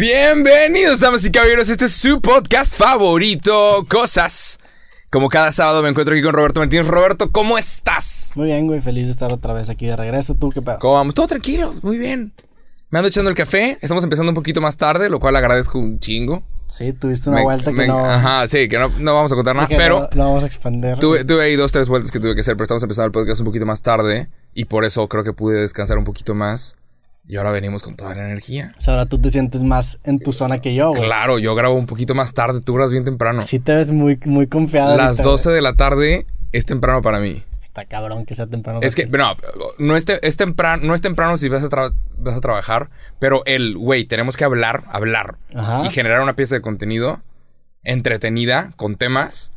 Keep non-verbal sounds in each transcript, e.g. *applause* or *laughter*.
Bienvenidos, damas y caballeros. Este es su podcast favorito, Cosas. Como cada sábado me encuentro aquí con Roberto Martínez. Roberto, ¿cómo estás? Muy bien, güey. Feliz de estar otra vez aquí de regreso. ¿Tú qué pedo? ¿Cómo vamos? Todo tranquilo, muy bien. Me ando echando el café. Estamos empezando un poquito más tarde, lo cual agradezco un chingo. Sí, tuviste una Me- vuelta que no. Ajá, sí, que no, no vamos a contar nada. Pero no, vamos a expandir. tuve, tuve ahí dos, tres vueltas que tuve que hacer, pero estamos empezando el podcast un poquito más tarde. Y por eso creo que pude descansar un poquito más. Y ahora venimos con toda la energía. O sea, ahora tú te sientes más en tu zona que yo, güey. Claro, yo grabo un poquito más tarde, tú grabas bien temprano. Sí te ves muy, muy confiado. Las ahorita, 12 de la tarde es temprano para mí. Está cabrón que sea temprano. Es que, no, no es, te- es temprano, no es temprano si vas a, vas a trabajar, pero el, güey, tenemos que hablar, hablar Ajá. y generar una pieza de contenido entretenida con temas.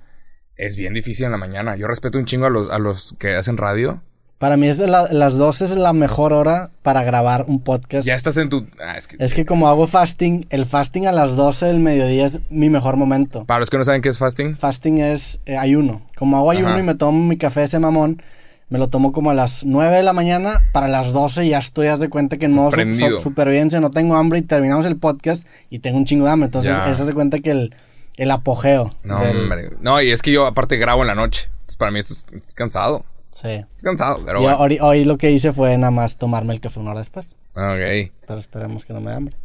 Es bien difícil en la mañana. Yo respeto un chingo a los, a los que hacen radio. Para mí es la- las 12 es la mejor hora para grabar un podcast. Ya estás en tu... ah, es que- Es que como hago fasting, el fasting a las 12 del mediodía es mi mejor momento. para los que no saben qué es fasting, Fasting es eh, ayuno. Como hago ayuno Ajá. y me tomo mi café ese mamón, me lo tomo como a las 9 de la mañana, para las 12 ya estoy, haz de cuenta que no prendido. supervivencia, no tengo hambre y terminamos el podcast y tengo un chingo de hambre. Entonces, Ya. eso cuenta que el, el apogeo. no, del- hombre. No, y es que yo aparte grabo en la noche. Entonces para mí esto es, es cansado. Sí. Es cansado, pero bueno. hoy, hoy lo que hice fue nada más tomarme el café una hora después. Ok. Pero esperemos que no me dé hambre.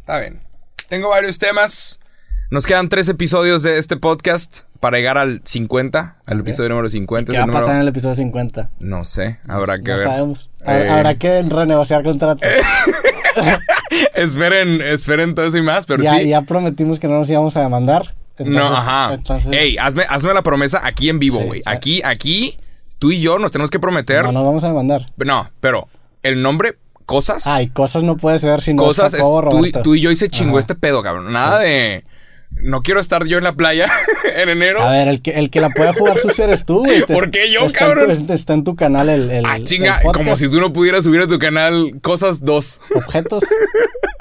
Está bien. Tengo varios temas. Nos quedan tres episodios de este podcast para llegar al 50, al episodio número 50. ¿Qué va a número- pasar en el episodio 50? No sé, habrá que No ver. sabemos. Eh, Ha- Habrá que renegociar contrato. *laughs* esperen, esperen todo eso y más, pero ya, sí. ya prometimos que no nos íbamos a demandar. no, Entonces- ajá. Entonces, Ey, hazme, hazme la promesa aquí en vivo, güey. sí. Aquí, aquí, tú y yo nos tenemos que prometer. no No, nos vamos a demandar. pero el nombre, cosas. Ay, cosas no puede ser si no cosas, es tú, y- Roberto. tú y yo y se chingó Ajá. este pedo, cabrón. Nada de. No quiero estar yo en la playa *laughs* en enero. A ver, el que, el que la puede jugar sucio eres tú, güey. *laughs* ¿Por qué yo, está en cabrón? tu- está en tu canal el, el ah, chinga, el como si tú no pudieras subir a tu canal cosas dos. Objetos. *laughs*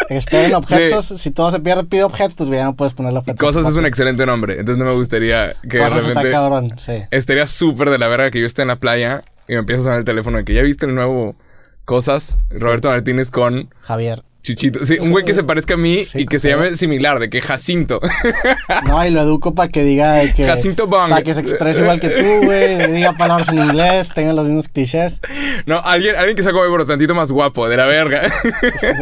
Esperen objetos. Si todo se pierde, pide objetos, güey. Ya no puedes ponerle objetos. Cosas es un excelente nombre. Entonces no me gustaría que de Cosas está cabrón, sí. Estaría súper de la verga que yo esté en la playa y me empieza a sonar el teléfono de que ya viste el nuevo Cosas, Roberto Martínez con Javier. Chuchito. Sí, un güey que se parezca a mí Sí, y que se llame similar, de que Jacinto. No, y lo educo para que diga de que. Jacinto Bong. Para que se exprese igual que tú, güey. Diga palabras en inglés, tenga los mismos clichés. no, alguien, alguien que sea como tantito más guapo, de la verga.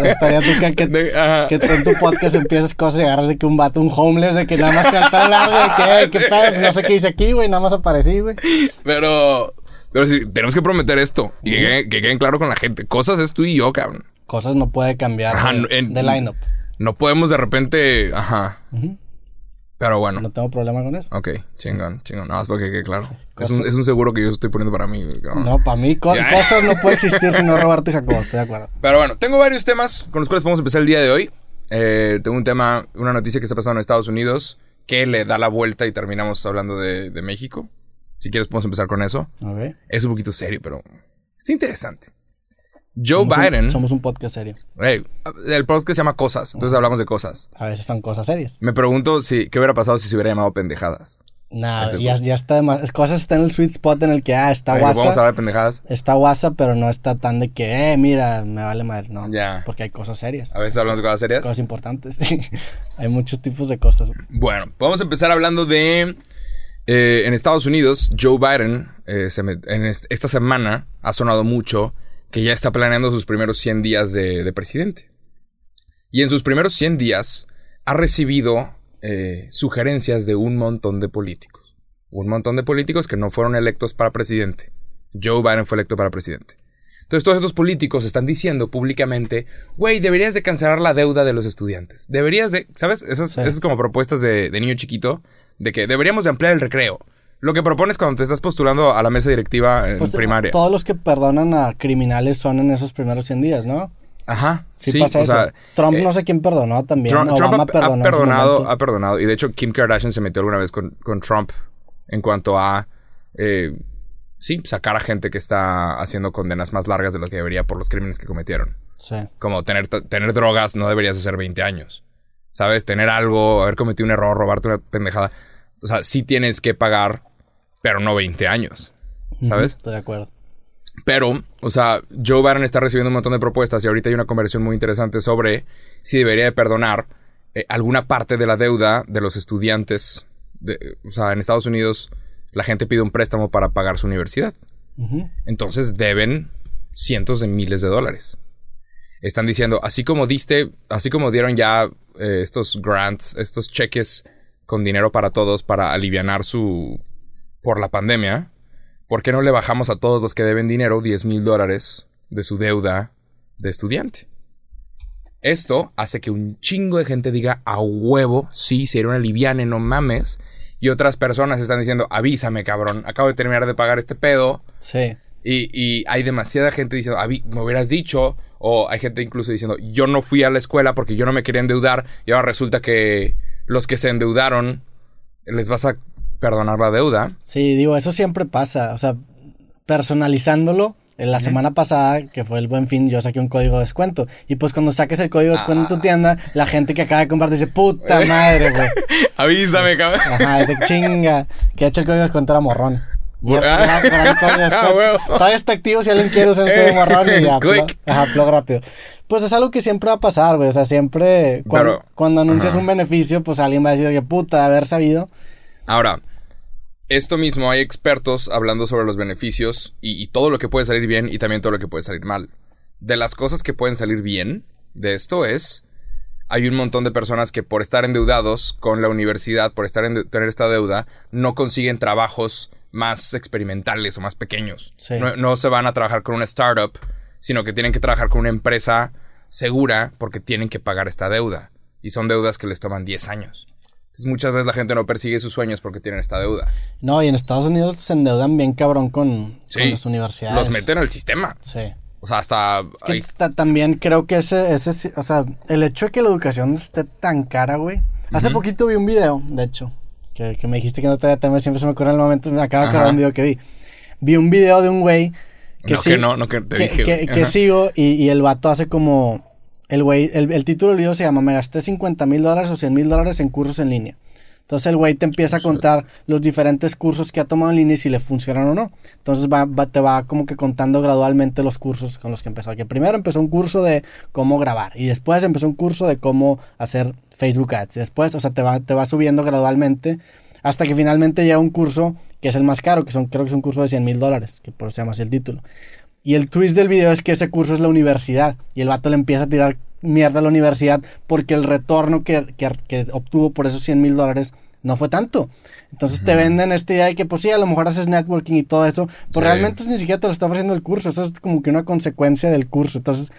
Estaría tú que, que, De- que tú en tu podcast empieces cosas y agarras de que un vato, un homeless, de que nada más el pelo largo, de que, "Ey, qué pedo, pues no sé qué hice aquí, güey, nada más aparecí, güey. Pero, pero sí, tenemos que prometer esto y que, que queden claro con la gente. Cosas es tú y yo, cabrón. Cosas no puede cambiar Ajá, de, en- de lineup. No podemos de repente, ajá. Pero bueno. No tengo problema con eso. Ok, chingón, chingón. Nada más para que quede claro. Es un, es un seguro que yo estoy poniendo para mí. No, para mí co- cosas no puede existir si no *laughs* Roberto y Jacobo, estoy de acuerdo. Pero bueno, tengo varios temas con los cuales podemos empezar el día de hoy. Eh, tengo un tema, una noticia que está pasando en Estados Unidos que le da la vuelta y terminamos hablando de, de México. Si quieres podemos empezar con eso. Ok. Es un poquito serio, pero está interesante. Joe Somos un- Biden... somos un podcast serio. Hey, el podcast se llama Cosas, entonces hablamos de cosas. A veces son cosas serias. Me pregunto si qué hubiera pasado si se hubiera llamado pendejadas. Nada, Este ya, ya está más. Cosas está en el sweet spot en el que, ah, está Ay, Vamos a hablar de pendejadas. Está WhatsApp, pero no está tan de que, eh, mira, me vale madre. No. Ya. Porque hay cosas serias. A veces hablamos de cosas serias. Cosas importantes. *laughs* sí. hay muchos tipos de cosas. Bueno, vamos a empezar hablando de... eh, en Estados Unidos, Joe Biden, eh, se en est- esta semana ha sonado mucho que ya está planeando sus primeros 100 días de, de presidente. Y en sus primeros 100 días ha recibido eh, sugerencias de un montón de políticos. Un montón de políticos que no fueron electos para presidente. Joe Biden fue electo para presidente. Entonces todos estos políticos están diciendo públicamente, güey, deberías de cancelar la deuda de los estudiantes. Deberías de, ¿sabes? Esas, Sí. esas como propuestas de, de niño chiquito, de que deberíamos de ampliar el recreo. Lo que propones cuando te estás postulando a la mesa directiva en Pues, primaria. Todos los que perdonan a criminales son en esos primeros 100 días, ¿no? Ajá. Sí, Sí, pasa o eso. sea, Trump eh, no sé quién perdonó también. Trump, ha, perdonado, ha perdonado. Y de hecho, Kim Kardashian se metió alguna vez con, con Trump en cuanto a, eh, sí, sacar a gente que está haciendo condenas más largas de lo que debería por los crímenes que cometieron. Sí. Como tener, tener drogas no deberías hacer 20 años. ¿Sabes? Tener algo, haber cometido un error, robarte una pendejada. O sea, sí tienes que pagar, pero no 20 años. ¿Sabes? Estoy de acuerdo. Pero, o sea, Joe Biden está recibiendo un montón de propuestas y ahorita hay una conversación muy interesante sobre si debería de perdonar eh, alguna parte de la deuda de los estudiantes. De, o sea, en Estados Unidos la gente pide un préstamo para pagar su universidad. Entonces deben cientos de miles de dólares. Están diciendo, así como diste, así como dieron ya eh, estos grants, estos cheques con dinero para todos para aliviar su... por la pandemia, ¿por qué no le bajamos a todos los que deben dinero 10 mil dólares de su deuda de estudiante? Esto hace que un chingo de gente diga a huevo, sí, si era una liviane, no mames. Y otras personas están diciendo, avísame, cabrón, acabo de terminar de pagar este pedo. Sí. Y, y hay demasiada gente diciendo, me hubieras dicho. O hay gente incluso diciendo, yo no fui a la escuela porque yo no me quería endeudar. Y ahora resulta que los que se endeudaron, les vas a perdonar la deuda. Sí, digo, eso siempre pasa. O sea, personalizándolo, en la semana pasada, que fue el buen fin, yo saqué un código de descuento. Y pues cuando saques el código de descuento en tu ah. tienda, la gente que acaba de comprar dice, puta madre, güey. *laughs* Avísame, cabrón. Ajá, dice, chinga. Que ha hecho el código de descuento era morrón. *laughs* Ah, Todavía está activo si alguien quiere usar el *laughs* morrón y ya. Ajá, plug rápido. Pues es algo que siempre va a pasar, güey. O sea, siempre cuando, cuando anuncias un beneficio, pues alguien va a decir, que puta, de haber sabido. Ahora, esto mismo hay expertos hablando sobre los beneficios y, todo lo que puede salir bien y también todo lo que puede salir mal. De las cosas que pueden salir bien de esto es, hay un montón de personas que por estar endeudados con la universidad, por estar en tener esta deuda, no consiguen trabajos más experimentales o más pequeños. No, no se van a trabajar con una startup, sino que tienen que trabajar con una empresa segura porque tienen que pagar esta deuda. Y son deudas que les toman 10 años muchas veces la gente no persigue sus sueños porque tienen esta deuda. No, y en Estados Unidos se endeudan bien cabrón con, las universidades. Los meten al sistema. Sí. O sea, hasta... también creo que ese, ese... O sea, el hecho de que la educación esté tan cara, güey. Hace poquito vi un video, de hecho, que, me dijiste que no te tema, siempre se me ocurre en el momento, me acaba de acordar un video que vi. Vi un video de un güey que no, que no, no que te dije. Que, sigo y, y el vato hace como el güey, el, título del video se llama Me gasté 50 mil dólares o 100 mil dólares en cursos en línea. Entonces el güey te empieza a contar los diferentes cursos que ha tomado en línea y si le funcionan o no. Entonces va, te va como que contando gradualmente los cursos con los que empezó. Que primero empezó un curso de cómo grabar y después empezó un curso de cómo hacer Facebook Ads. Después, o sea, te va, te va subiendo gradualmente hasta que finalmente llega un curso que es el más caro, que son, creo que es un curso de 100 mil dólares, que por eso se llama así el título. Y el twist del video es que ese curso es la universidad. Y el vato le empieza a tirar mierda a la universidad porque el retorno que, que, obtuvo por esos 100 mil dólares no fue tanto. Entonces te venden esta idea de que, pues sí, a lo mejor haces networking y todo eso, pero realmente ni siquiera te lo está ofreciendo el curso. Eso es como que una consecuencia del curso. Entonces,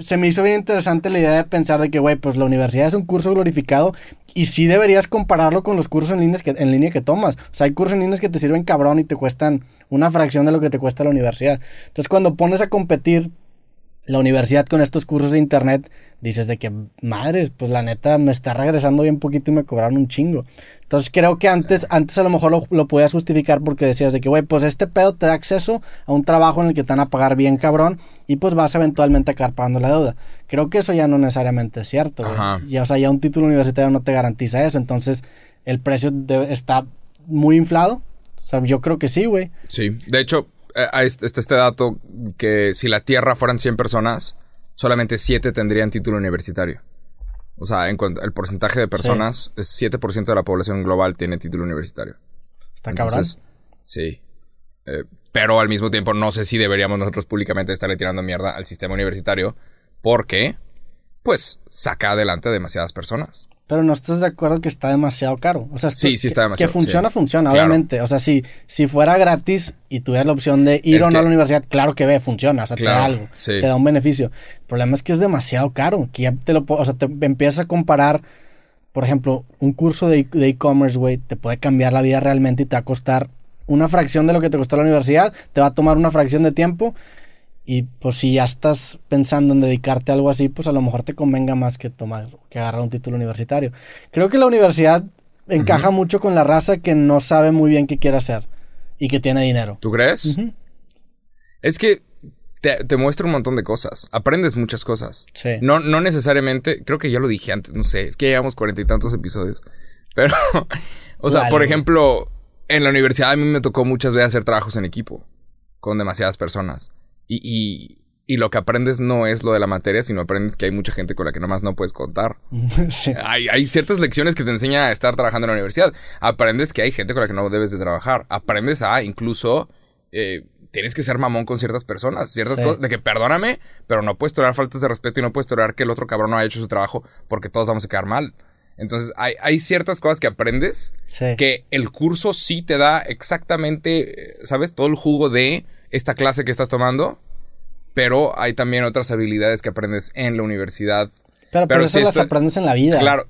se me hizo bien interesante la idea de pensar de que, güey, pues la universidad es un curso glorificado y sí deberías compararlo con los cursos en línea, que, en línea que tomas. O sea, hay cursos en línea que te sirven cabrón y te cuestan una fracción de lo que te cuesta la universidad. Entonces, cuando pones a competir la universidad con estos cursos de internet, dices de que, madres, pues la neta me está regresando bien poquito y me cobraron un chingo. Entonces creo que antes, antes a lo mejor lo, lo podías justificar porque decías de que, güey, pues este pedo te da acceso a un trabajo en el que te van a pagar bien cabrón y pues vas eventualmente a acabar pagando la deuda. Creo que eso ya no necesariamente es cierto. Ya, o sea, ya un título universitario no te garantiza eso. Entonces el precio está muy inflado. O sea, yo creo que sí, güey. Sí, de hecho, eh, está este, este dato que si la Tierra fueran 100 personas, solamente 7 tendrían título universitario. O sea, en cuanto el porcentaje de personas, es 7% de la población global tiene título universitario. Está cabrón. Sí. Eh, pero al mismo tiempo no sé si deberíamos nosotros públicamente estarle tirando mierda al sistema universitario porque, pues, saca adelante a demasiadas personas. Pero no estás de acuerdo que está demasiado caro. O sea, sí, sí está demasiado Que funciona, funciona, obviamente. O sea, si, si fuera gratis y tuvieras la opción de ir o no a la universidad, claro que ve, funciona. O sea, te da algo. Te da un beneficio. El problema es que es demasiado caro. Que ya te lo, o sea, te empiezas a comparar. Por ejemplo, un curso de e-commerce, güey, te puede cambiar la vida realmente y te va a costar una fracción de lo que te costó la universidad. Te va a tomar una fracción de tiempo y pues si ya estás pensando en dedicarte a algo así, pues a lo mejor te convenga más que tomar, que agarrar un título universitario. Creo que la universidad encaja mucho con la raza que no sabe muy bien qué quiere hacer y que tiene dinero. ¿Tú crees? Es que te, muestra un montón de cosas. Aprendes muchas cosas. Sí. No, no necesariamente, creo que ya lo dije antes, no sé, es que llevamos cuarenta y tantos episodios. *laughs* Pero, o sea, por ejemplo, en la universidad a mí me tocó muchas veces hacer trabajos en equipo. con demasiadas personas. Y, y, y lo que aprendes no es lo de la materia, sino aprendes que hay mucha gente con la que nomás no puedes contar. *laughs* sí. Hay, hay ciertas lecciones que te enseña a estar trabajando en la universidad. Aprendes que hay gente con la que no debes de trabajar. Aprendes a incluso... eh, tienes que ser mamón con ciertas personas, ciertas Sí. cosas, de que perdóname, pero no puedes tolerar faltas de respeto y no puedes tolerar que el otro cabrón no haya hecho su trabajo porque todos vamos a quedar mal. Entonces, hay, hay ciertas cosas que aprendes Sí. que el curso sí te da exactamente, eh, ¿sabes? Todo el jugo de esta clase que estás tomando, pero hay también otras habilidades que aprendes en la universidad. Pero, eso sí las estoy- aprendes en la vida. Claro.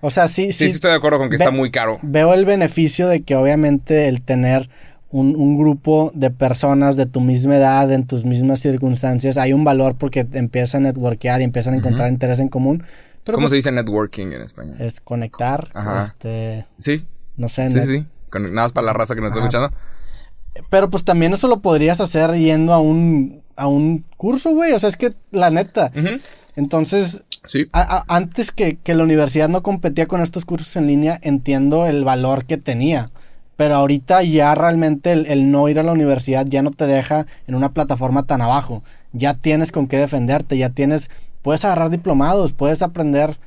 O sea, sí, sí, sí. sí estoy de acuerdo con que Ve- está muy caro. Veo el beneficio de que obviamente el tener un, un grupo de personas de tu misma edad, en tus mismas circunstancias, hay un valor porque empiezan a networkear y empiezan a encontrar interés en común. Pero ¿Cómo pues, se dice networking en español? es conectar, Ajá. este, Sí, no sé, sí, net- sí. Con, nada más para la raza que nos está escuchando. Pero pues también eso lo podrías hacer yendo a un, a un curso, güey. O sea, es que la neta. Entonces, Sí. a- a- antes que, que la universidad no competía con estos cursos en línea, entiendo el valor que tenía. Pero ahorita ya realmente el, el no ir a la universidad ya no te deja en una plataforma tan abajo. Ya tienes con qué defenderte, ya tienes, puedes agarrar diplomados, puedes aprender,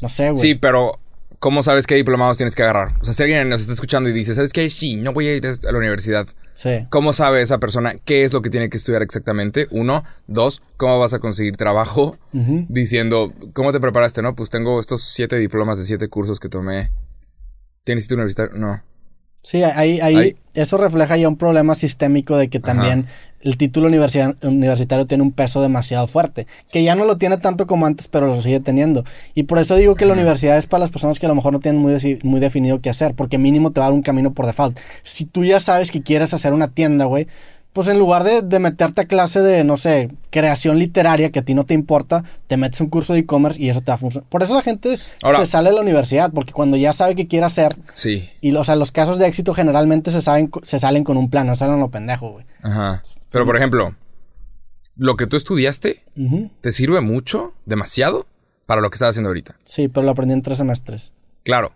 no sé, güey. Sí, pero ¿cómo sabes qué diplomados tienes que agarrar? O sea, si alguien nos está escuchando y dice, ¿sabes qué? Sí, no voy a ir a la universidad. Sí. ¿Cómo sabe esa persona qué es lo que tiene que estudiar exactamente? Uno. Dos, ¿cómo vas a conseguir trabajo? Diciendo, ¿cómo te preparaste? No, pues tengo estos siete diplomas de siete cursos que tomé. ¿Tienes sitio universitario? No. Sí, ahí, ahí Ahí. eso refleja ya un problema sistémico de que también el título universi- universitario tiene un peso demasiado fuerte, que ya no lo tiene tanto como antes, pero lo sigue teniendo. Y por eso digo que la universidad es para las personas que a lo mejor no tienen muy, muy definido qué hacer, porque mínimo te va a dar un camino por default. Si tú ya sabes que quieres hacer una tienda, güey, pues en lugar de, de meterte a clase de, no sé, creación literaria que a ti no te importa, te metes un curso de e-commerce y eso te va a funcionar. Por eso la gente Ahora- se sale de la universidad, porque cuando ya sabe qué quiere hacer, Sí. y, o sea, los casos de éxito generalmente se, saben, se salen con un plan, no salen lo pendejo, güey. Ajá. Pero, por ejemplo, lo que tú estudiaste te sirve mucho, demasiado, para lo que estás haciendo ahorita. Sí, pero lo aprendí en tres semestres. Claro.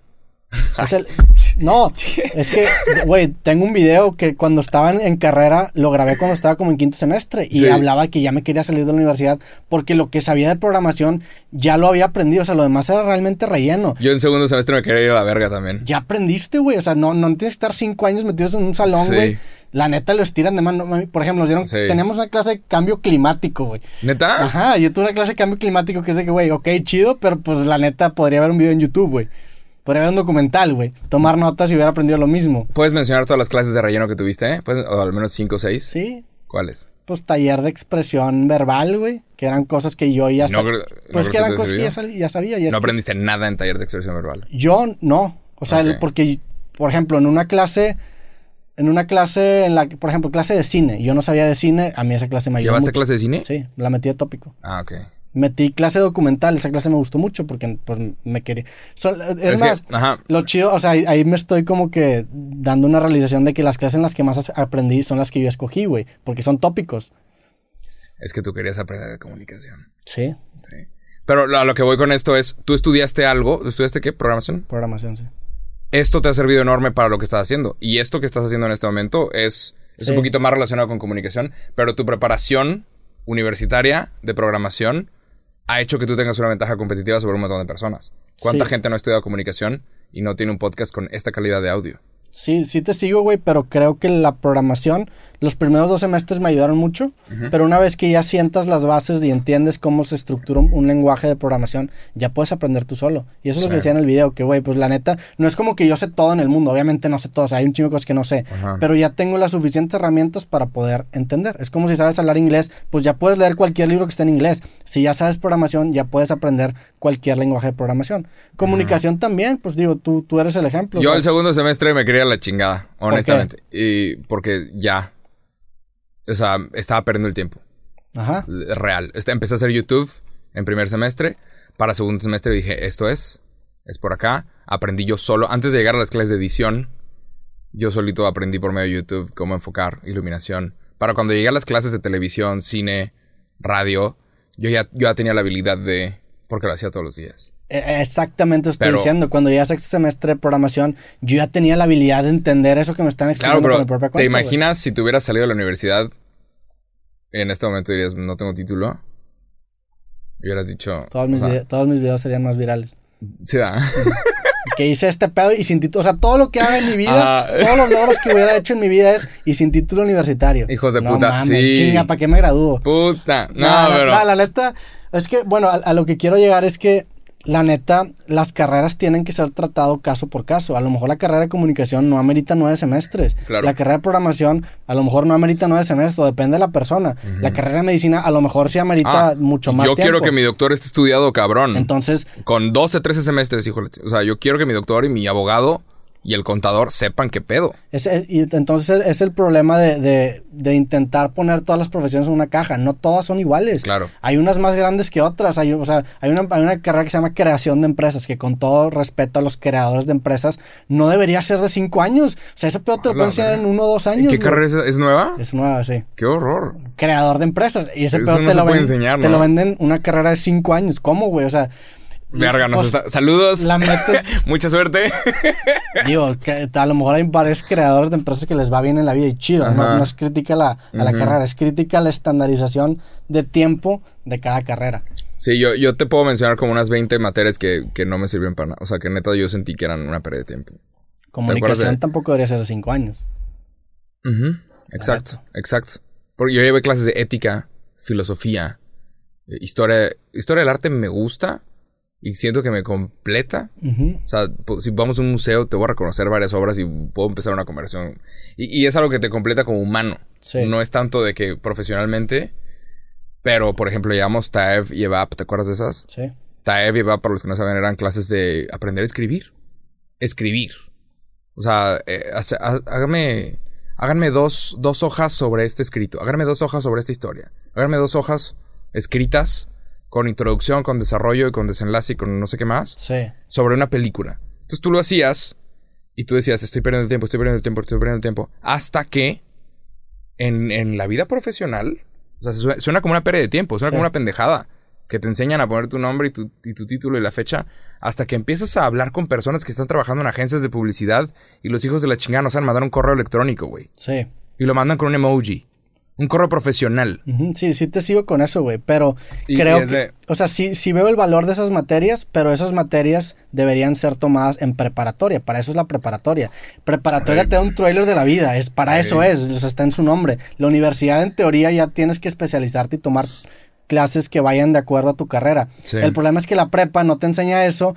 *laughs* Es el- *laughs* No, es que, güey, tengo un video que cuando estaba en, en carrera lo grabé cuando estaba como en quinto semestre y Sí. hablaba que ya me quería salir de la universidad porque lo que sabía de programación ya lo había aprendido, o sea, lo demás era realmente relleno. Yo en segundo semestre me quería ir a la verga también. Ya aprendiste, güey, o sea, no, no tienes que estar cinco años metidos en un salón, Sí. güey. La neta lo estiran de mano. Por ejemplo, nos dieron, Sí. teníamos una clase de cambio climático, güey. ¿Neta? Ajá, yo tuve una clase de cambio climático que es de que, güey, ok, chido, pero pues la neta podría haber un video en YouTube, güey. Podría haber un documental, güey. Tomar notas y hubiera aprendido lo mismo. ¿Puedes mencionar todas las clases de relleno que tuviste? eh? ¿Puedes- o al menos cinco o seis. Sí, ¿Cuáles? pues taller de expresión verbal, güey. Que eran cosas que yo ya No sabía. no pues que eran cosas que ya, sabía. ya es No que- aprendiste nada en taller de expresión verbal. Yo no. O sea, porque, por ejemplo, en una clase, en una clase, en la, que- por ejemplo, clase de cine, yo no sabía de cine, a mí esa clase me ayudó. ¿Llevaste mucho. clase de cine? Sí, la metí de tópico. Ah, ok. Metí clase documental, esa clase me gustó mucho porque pues me quería. So, es, Es que- más, ajá. lo chido, o sea, ahí, ahí me estoy como que dando una realización de que las clases en las que más aprendí son las que yo escogí, güey, porque son tópicos. Es que tú querías aprender de comunicación. Sí, Sí. Pero lo- a lo que voy con esto es, tú estudiaste algo, ¿estudiaste qué? Programación. programación, sí. Esto te ha servido enorme para lo que estás haciendo. Y esto que estás haciendo en este momento es, es un poquito más relacionado con comunicación, pero tu preparación universitaria de programación ha hecho que tú tengas una ventaja competitiva sobre un montón de personas. ¿Cuánta Sí. gente no ha estudiado comunicación y no tiene un podcast con esta calidad de audio? Sí, sí te sigo, güey, pero creo que la programación, los primeros dos semestres me ayudaron mucho, pero una vez que ya sientas las bases y entiendes cómo se estructura un, un lenguaje de programación, ya puedes aprender tú solo. Y eso es lo que decía en el video, que, güey, pues la neta, no es como que yo sé todo en el mundo, obviamente no sé todo, o sea, hay un chingo de cosas que no sé, Ajá. pero ya tengo las suficientes herramientas para poder entender. Es como si sabes hablar inglés, pues ya puedes leer cualquier libro que esté en inglés. Si ya sabes programación, ya puedes aprender cualquier lenguaje de programación. Comunicación también, pues digo, tú, tú eres el ejemplo. Yo el segundo semestre me quería la chingada, honestamente. Y porque ya. O sea, estaba perdiendo el tiempo. Ajá. Real. Este, empecé a hacer YouTube en primer semestre. Para segundo semestre dije, esto es. Es por acá. Aprendí yo solo. Antes de llegar a las clases de edición, yo solito aprendí por medio de YouTube cómo enfocar iluminación. Para cuando llegué a las clases de televisión, cine, radio, yo ya, yo ya tenía la habilidad de... Porque lo hacía todos los días. Eh, Exactamente estoy Pero- diciendo. Cuando ya sexto semestre de programación, yo ya tenía la habilidad de entender eso que me están Claro, explicando pero con mi propia ¿te cuenta. güey. imaginas si te hubieras salido de la universidad? En este momento dirías, no tengo título. Y hubieras dicho... Todos mis, todos mis videos serían más virales. sí, da. Que hice este pedo y sin título. O sea, todo lo que haga en mi vida, Ah. todos los logros que hubiera hecho en mi vida es y sin título universitario. Hijos de No puta, mames, sí. Chinga, ¿para qué me gradúo? Puta. No, No, no, pero... no, la neta, es que, bueno, a, a lo que quiero llegar es que, la neta, las carreras tienen que ser tratado caso por caso. A lo mejor la carrera de comunicación no amerita nueve semestres. Claro. La carrera de programación a lo mejor no amerita nueve semestres, depende de la persona. La carrera de medicina a lo mejor sí amerita Ah, mucho más Yo tiempo. quiero que mi doctor esté estudiado, cabrón. Entonces, Con 12, 13 semestres, ch- O sea, yo quiero que mi doctor y mi abogado y el contador sepan qué pedo. Es, y entonces es el problema de, de- de intentar poner todas las profesiones en una caja. No todas son iguales. Claro. Hay unas más grandes que otras. Hay, o sea, hay, una, hay una carrera que se llama creación de empresas, que con todo respeto a los creadores de empresas, no debería ser de cinco años. O sea, ese pedo te lo pueden enseñar en uno o dos años. ¿Qué carrera es, es nueva? Es nueva, sí. Qué horror. Creador de empresas. Y ese Eso pedo no te, lo, puede ven- enseñar, te lo venden una carrera de cinco años. ¿Cómo, güey? O sea... Verga, nos pues, está- Saludos. La *laughs* Mucha suerte. Digo, que a lo mejor hay varios creadores de empresas que les va bien en la vida y chido. No, no es crítica a la, a la carrera, es crítica a la estandarización de tiempo de cada carrera. Sí, yo, yo te puedo mencionar como unas 20 materias que, que no me sirven para nada. O sea, que neta yo sentí que eran una pérdida de tiempo. Comunicación de- tampoco debería ser de cinco años. Ujú, Exacto, exacto. Porque yo llevé clases de ética, filosofía, eh, historia. Historia del arte me gusta y siento que me completa. O sea, si vamos a un museo, te voy a reconocer varias obras y puedo empezar una conversación. Y, y es algo que te completa como humano. Sí. No es tanto de que profesionalmente. Pero, por ejemplo, llevamos TAEV y EVAP, ¿te acuerdas de esas? Sí. TAEV y EVAP, para los que no saben, eran clases de aprender a escribir. Escribir. O sea, eh, hace- háganme, háganme dos, dos hojas sobre este escrito. Háganme dos hojas sobre esta historia. Háganme dos hojas escritas con introducción, con desarrollo y con desenlace y con no sé qué más Sí. sobre una película. Entonces tú lo hacías y tú decías, estoy perdiendo el tiempo, estoy perdiendo el tiempo, estoy perdiendo el tiempo. Hasta que en, en la vida profesional, o sea, su- suena como una pérdida de tiempo, suena Sí. como una pendejada. Que te enseñan a poner tu nombre y tu, y tu título y la fecha. Hasta que empiezas a hablar con personas que están trabajando en agencias de publicidad y los hijos de la chingada no saben mandar un correo electrónico, güey. Sí. Y lo mandan con un emoji. Un correo profesional. Sí, sí te sigo con eso, güey. Pero Y- creo que. de- O sea, sí, sí veo el valor de esas materias, pero esas materias deberían ser tomadas en preparatoria. Para eso es la preparatoria. Preparatoria te da un trailer de la vida. Es, para eso es. o sea, está en su nombre. La universidad, en teoría, ya tienes que especializarte y tomar clases que vayan de acuerdo a tu carrera. Sí. El problema es que la prepa no te enseña eso.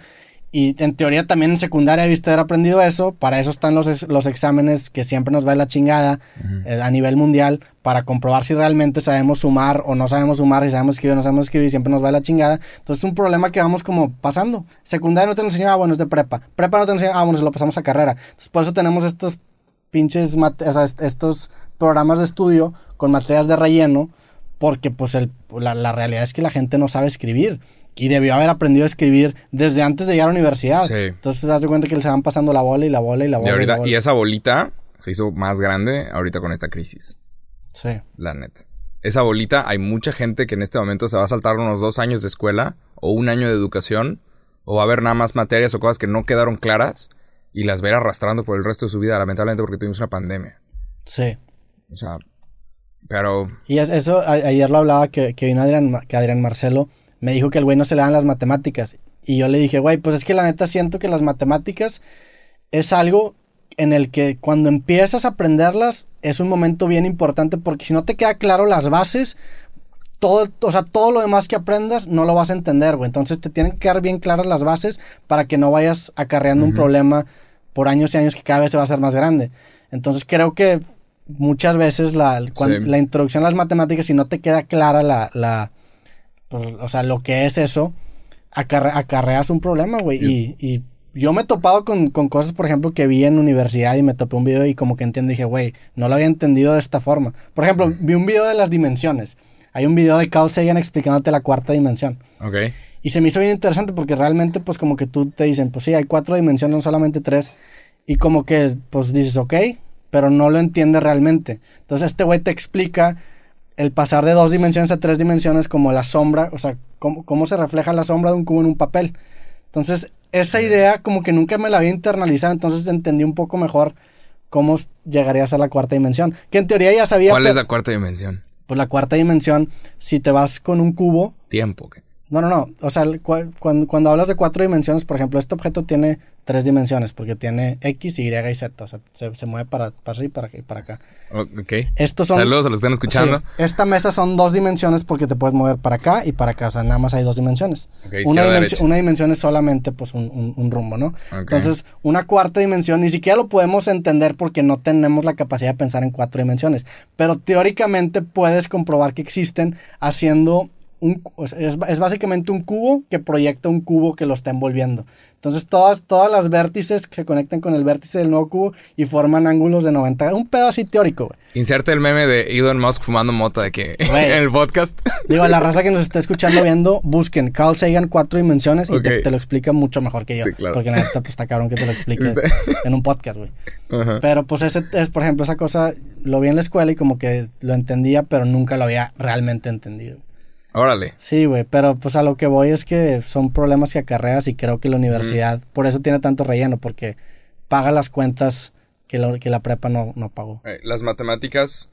Y en teoría también en secundaria debiste haber aprendido eso. Para eso están los, ex- los exámenes que siempre nos va de la chingada eh, a nivel mundial para comprobar si realmente sabemos sumar o no sabemos sumar, si sabemos escribir o no sabemos escribir, siempre nos va de la chingada. Entonces es un problema que vamos como pasando. Secundaria no te lo enseñó, ah, bueno, es de prepa. Prepa no te lo enseñó, ah, bueno, se lo pasamos a carrera. Entonces por eso tenemos estos pinches, o sea, estos programas de estudio con materias de relleno porque pues el, la, la realidad es que la gente no sabe escribir y debió haber aprendido a escribir desde antes de llegar a la universidad. Sí. Entonces te das cuenta que se van pasando la bola y la bola y la bola. Y, y, ahorita, la bola. y esa bolita se hizo más grande ahorita con esta crisis. Sí. La neta. Esa bolita, hay mucha gente que en este momento se va a saltar unos dos años de escuela o un año de educación o va a haber nada más materias o cosas que no quedaron claras y las ir arrastrando por el resto de su vida, lamentablemente porque tuvimos una pandemia. Sí. O sea, pero Y es- eso, a- ayer lo hablaba que, que vino Adrián, que Adrián Marcelo, me dijo que el güey no se le dan las matemáticas. Y yo le dije, güey, pues es que la neta siento que las matemáticas es algo en el que cuando empiezas a aprenderlas es un momento bien importante porque si no te queda claro las bases, todo, o sea, todo lo demás que aprendas no lo vas a entender, güey. Entonces te tienen que quedar bien claras las bases para que no vayas acarreando un problema por años y años que cada vez se va a hacer más grande. Entonces creo que muchas veces la, Sí. la introducción a las matemáticas, si no te queda clara la, la pues, o sea, lo que es eso, acarre- acarreas un problema, güey. Y, y yo me he topado con, con cosas, por ejemplo, que vi en universidad y me topé un video y como que entiendo, dije, güey, no lo había entendido de esta forma. Por ejemplo, vi un video de las dimensiones. Hay un video de Carl Sagan explicándote la cuarta dimensión. ok. Y se me hizo bien interesante porque realmente, pues como que tú te dicen, pues sí, hay cuatro dimensiones, no solamente tres. Y como que, pues dices, ok, pero no lo entiendes realmente. Entonces este güey te explica el pasar de dos dimensiones a tres dimensiones como la sombra, o sea, cómo, cómo se refleja la sombra de un cubo en un papel. Entonces, esa idea como que nunca me la había internalizado, entonces entendí un poco mejor cómo llegaría a ser la cuarta dimensión. Que en teoría ya sabía... ¿Cuál es la cuarta dimensión? Pues la cuarta dimensión, si te vas con un cubo, Tiempo. ¿qué? No, no, no. O sea, cuando, cuando hablas de cuatro dimensiones, por ejemplo, este objeto tiene tres dimensiones, porque tiene X, Y y Z. O sea, se, se mueve para, para arriba y para, acá y para acá. Ok. Estos son. Saludos a los que están escuchando. Sí, esta mesa son dos dimensiones porque te puedes mover para acá y para acá. O sea, nada más hay dos dimensiones. Ok, una, dimensión, una dimensión es solamente pues un, un- un rumbo, ¿no? Entonces, una cuarta dimensión ni siquiera lo podemos entender porque no tenemos la capacidad de pensar en cuatro dimensiones. Pero teóricamente puedes comprobar que existen haciendo un, es, es básicamente un cubo que proyecta un cubo que lo está envolviendo. Entonces todas, todas las vértices se conectan con el vértice del nuevo cubo y forman ángulos de 90. Un pedo así teórico, güey. Inserte el meme de Elon Musk fumando mota de que *laughs* en el podcast. Digo, a la raza que nos está escuchando viendo, busquen Carl Sagan cuatro dimensiones y te, te lo explica mucho mejor que yo. Sí, claro. Porque la neta pues, está cabrón que te lo explique *laughs* Está- en un podcast, güey. Ajá. Pero pues ese es, por ejemplo, esa cosa lo vi en la escuela y como que lo entendía, pero nunca lo había realmente entendido. Órale. Sí, güey, pero pues a lo que voy es que son problemas que acarreas y creo que la universidad, por eso tiene tanto relleno, porque paga las cuentas que la, que la prepa no, no pagó. Eh, las matemáticas,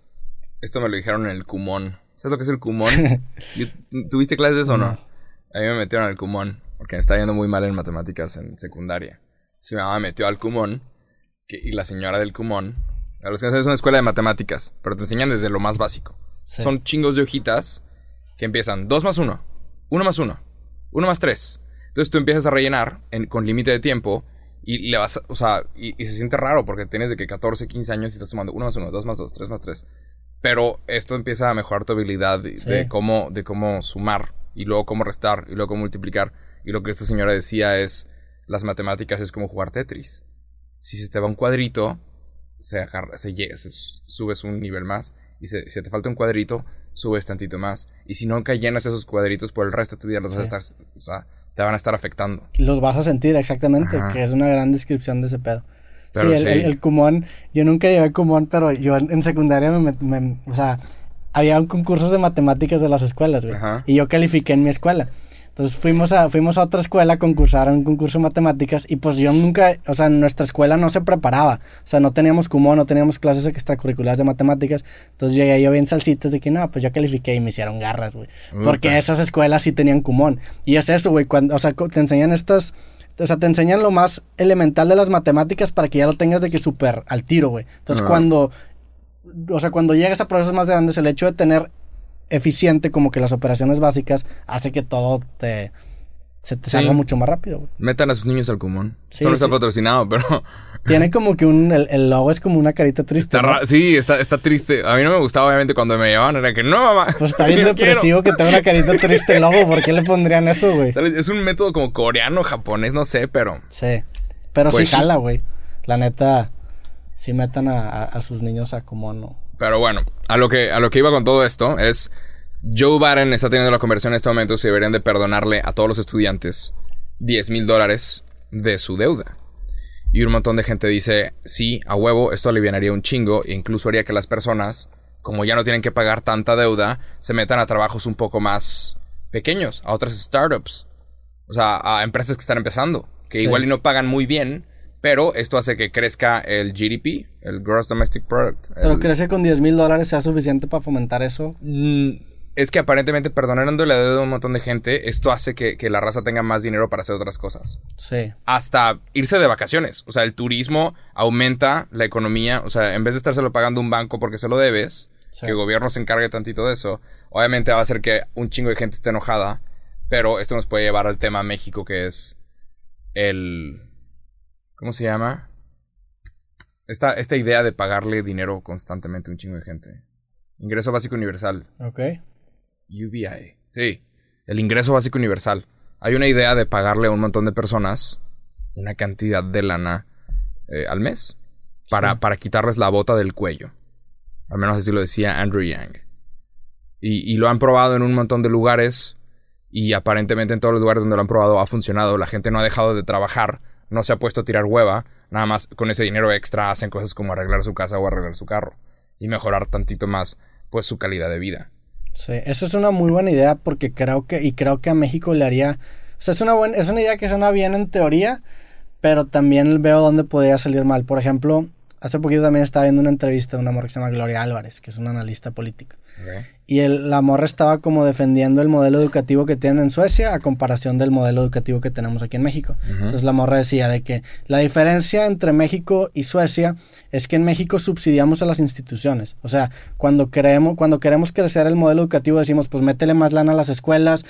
esto me lo dijeron en el Cumón. ¿Sabes lo que es el Cumón? *laughs* ¿Tuviste clases de eso o no? A mí me metieron al Cumón, porque me estaba yendo muy mal en matemáticas en secundaria. Entonces mi mamá me metió al Cumón, que, y la señora del Cumón, a los que no es una escuela de matemáticas, pero te enseñan desde lo más básico. Sí. Son chingos de hojitas que empiezan 2 más 1, 1 más 1, 1 más 3. Entonces tú empiezas a rellenar en- con límite de tiempo y le vas, a- o sea, y, y se siente raro porque tienes de que 14, 15 años y estás sumando 1 más 1, 2 más 2, 3 más 3. Pero esto empieza a mejorar tu habilidad de, Sí. de cómo, de cómo sumar y luego cómo restar y luego cómo multiplicar. Y lo que esta señora decía es, las matemáticas es como jugar Tetris. Si se te va un cuadrito, se agarra, se se subes un nivel más. Y se- si te falta un cuadrito, subes tantito más. Y si nunca llenas esos cuadritos por el resto de tu vida, los vas a estar, o sea, te van a estar afectando. Los vas a sentir exactamente, Ajá. que es una gran descripción de ese pedo. Pero sí, el, sí. el- el Kumon, yo nunca llevé Kumon, pero yo en, en secundaria me, met- me- o sea, había un concursos de matemáticas de las escuelas, güey. Ajá. Y yo califiqué en mi escuela. Entonces fuimos a, fuimos a otra escuela a concursar en un concurso de matemáticas y pues yo nunca, o sea, nuestra escuela no se preparaba. O sea, no teníamos Kumon, no teníamos clases extracurriculares de matemáticas. Entonces llegué yo bien salsitas de que no, pues yo califiqué y me hicieron garras, güey. Porque esas escuelas sí tenían Kumon. Y es eso, güey, cuando, o sea, te enseñan estas... O sea, te enseñan lo más elemental de las matemáticas para que ya lo tengas de que súper al tiro, güey. Entonces, Ajá. cuando... O sea, cuando llegas a procesos más grandes, el hecho de tener eficiente como que las operaciones básicas hace que todo te... Se te Sí. salga mucho más rápido, güey. Metan a sus niños al Cumón. Sí, Esto no está sí. patrocinado, pero *laughs* Tiene como que un... El, el logo es como una carita triste, está ¿no? ra- sí, está, está triste. A mí no me gustaba, obviamente, cuando me llevaban. Era que no, mamá. *laughs* Pues está *laughs* bien yo quiero". depresivo que tenga una carita triste el logo. ¿Por qué le pondrían eso, güey? Es un método como coreano, japonés, no sé, pero Sí. Pero Pues sí sí. jala, güey. La neta, sí metan a, a- a sus niños a como no. Pero bueno, a lo que, a lo que iba con todo esto es. Joe Biden está teniendo la conversión en este momento si deberían de perdonarle a todos los estudiantes 10 mil dólares de su deuda. Y un montón de gente dice, sí, a huevo, esto aliviaría un chingo e incluso haría que las personas, como ya no tienen que pagar tanta deuda, se metan a trabajos un poco más pequeños, a otras startups. O sea, a empresas que están empezando, que Sí. igual y no pagan muy bien, pero esto hace que crezca el GDP, el Gross Domestic Product. Pero el- ¿crees que con 10 mil dólares sea suficiente para fomentar eso? Mm, es que aparentemente perdonando la deuda a un montón de gente, esto hace que, que la raza tenga más dinero para hacer otras cosas. Sí. Hasta irse de vacaciones. O sea, el turismo aumenta la economía. O sea, en vez de estárselo pagando un banco porque se lo debes, Sí. que el gobierno se encargue tantito de eso, obviamente va a hacer que un chingo de gente esté enojada. Pero esto nos puede llevar al tema México, que es el... ¿Cómo se llama? Esta, esta idea de pagarle dinero constantemente a un chingo de gente. Ingreso básico universal. Ok. UBI. Sí, el ingreso básico universal. Hay una idea de pagarle a un montón de personas una cantidad de lana eh, al mes para, para quitarles la bota del cuello. Al menos así lo decía Andrew Yang. Y, y lo han probado en un montón de lugares y aparentemente en todos los lugares donde lo han probado ha funcionado. La gente no ha dejado de trabajar, no se ha puesto a tirar hueva. Nada más con ese dinero extra hacen cosas como arreglar su casa o arreglar su carro. Y mejorar tantito más pues su calidad de vida. Sí, eso es una muy buena idea porque creo que, y creo que a México le haría, o sea, es una, buena, es una idea que suena bien en teoría, pero también veo dónde podría salir mal. Por ejemplo, hace poquito también estaba viendo una entrevista de una morra que se llama Gloria Álvarez, que es una analista política. Y el, la morra estaba como defendiendo el modelo educativo que tienen en Suecia a comparación del modelo educativo que tenemos aquí en México. Entonces la morra decía de que la diferencia entre México y Suecia es que en México subsidiamos a las instituciones. O sea, cuando queremos, cuando queremos crecer el modelo educativo decimos, pues métele más lana a las escuelas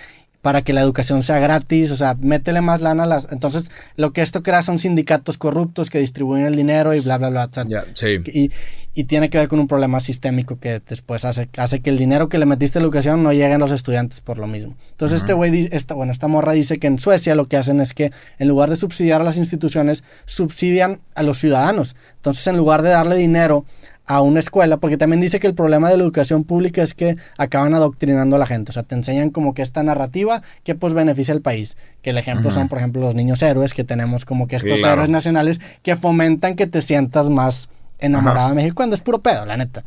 para que la educación sea gratis, o sea, métele más lana a las... Entonces, lo que esto crea son sindicatos corruptos que distribuyen el dinero y bla, bla, bla. sí. y, y, tiene que ver con un problema sistémico que después hace, hace que el dinero que le metiste a la educación no llegue a los estudiantes por lo mismo. Entonces, este güey, esta, bueno, esta morra dice que en Suecia lo que hacen es que en lugar de subsidiar a las instituciones, subsidian a los ciudadanos. Entonces, en lugar de darle dinero a una escuela, porque también dice que el problema de la educación pública es que acaban adoctrinando a la gente, o sea, te enseñan como que esta narrativa que pues beneficia al país, que el ejemplo son, por ejemplo, los niños héroes, que tenemos como que estos héroes nacionales que fomentan que te sientas más enamorado de México, cuando es puro pedo, la neta.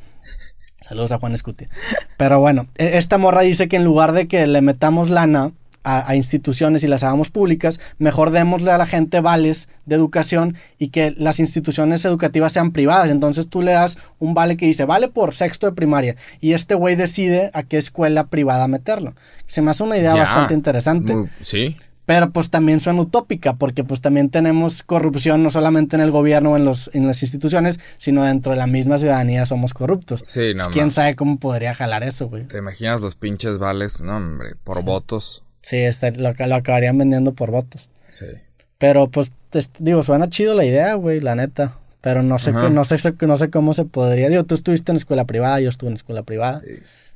Saludos a Juan Escutia. Pero bueno, e, esta morra dice que en lugar de que le metamos lana a, instituciones y las hagamos públicas, mejor démosle a la gente vales de educación y que las instituciones educativas sean privadas. Entonces tú le das un vale que dice, vale por sexto de primaria, y este güey decide a qué escuela privada meterlo. Se me hace una idea bastante interesante. sí. Pero pues también suena utópica, porque pues también tenemos corrupción no solamente en el gobierno o en, los, en las instituciones, sino dentro de la misma ciudadanía somos corruptos. Sí, no. ¿Quién sabe cómo podría jalar eso, güey? ¿Te imaginas los pinches vales? No, hombre, por votos. Sí, este, lo, lo acabarían vendiendo por votos. Sí. Pero pues, digo, suena chido la idea, güey, la neta. Pero no sé, no sé, no sé cómo se podría. Digo, tú estuviste en escuela privada, yo estuve en escuela privada.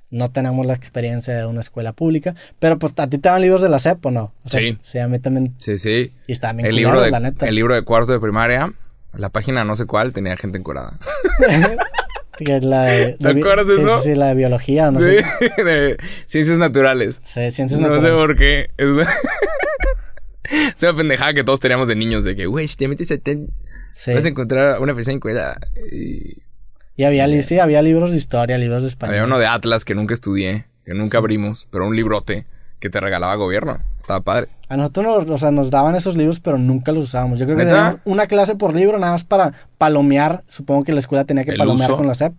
No tenemos la experiencia de una escuela pública. Pero pues a ti te dan libros de la CEP o no. sí. Sí, a mí también. Sí, sí. Y está bien el libro de, la neta. El libro de cuarto de primaria, la página no sé cuál, tenía gente encurada. *laughs* *laughs* la de, ¿Te acuerdas de eso? Sí, la de biología, no sí, *laughs* de ciencias naturales. Sí, ciencias no naturales. No sé por qué. Es una... *laughs* es una pendejada que todos teníamos de niños, de que, güey, si te metes a... Vas a encontrar una persona encuerada. Y... y había, sí, había libros de historia, libros de español. Había uno de Atlas que nunca estudié, que nunca abrimos, pero un librote que te regalaba gobierno. Estaba padre. A nosotros nos, o sea, nos daban esos libros, pero nunca los usábamos. Yo creo que teníamos una clase por libro, nada más para palomear. Supongo que la escuela tenía que palomear con la SEP.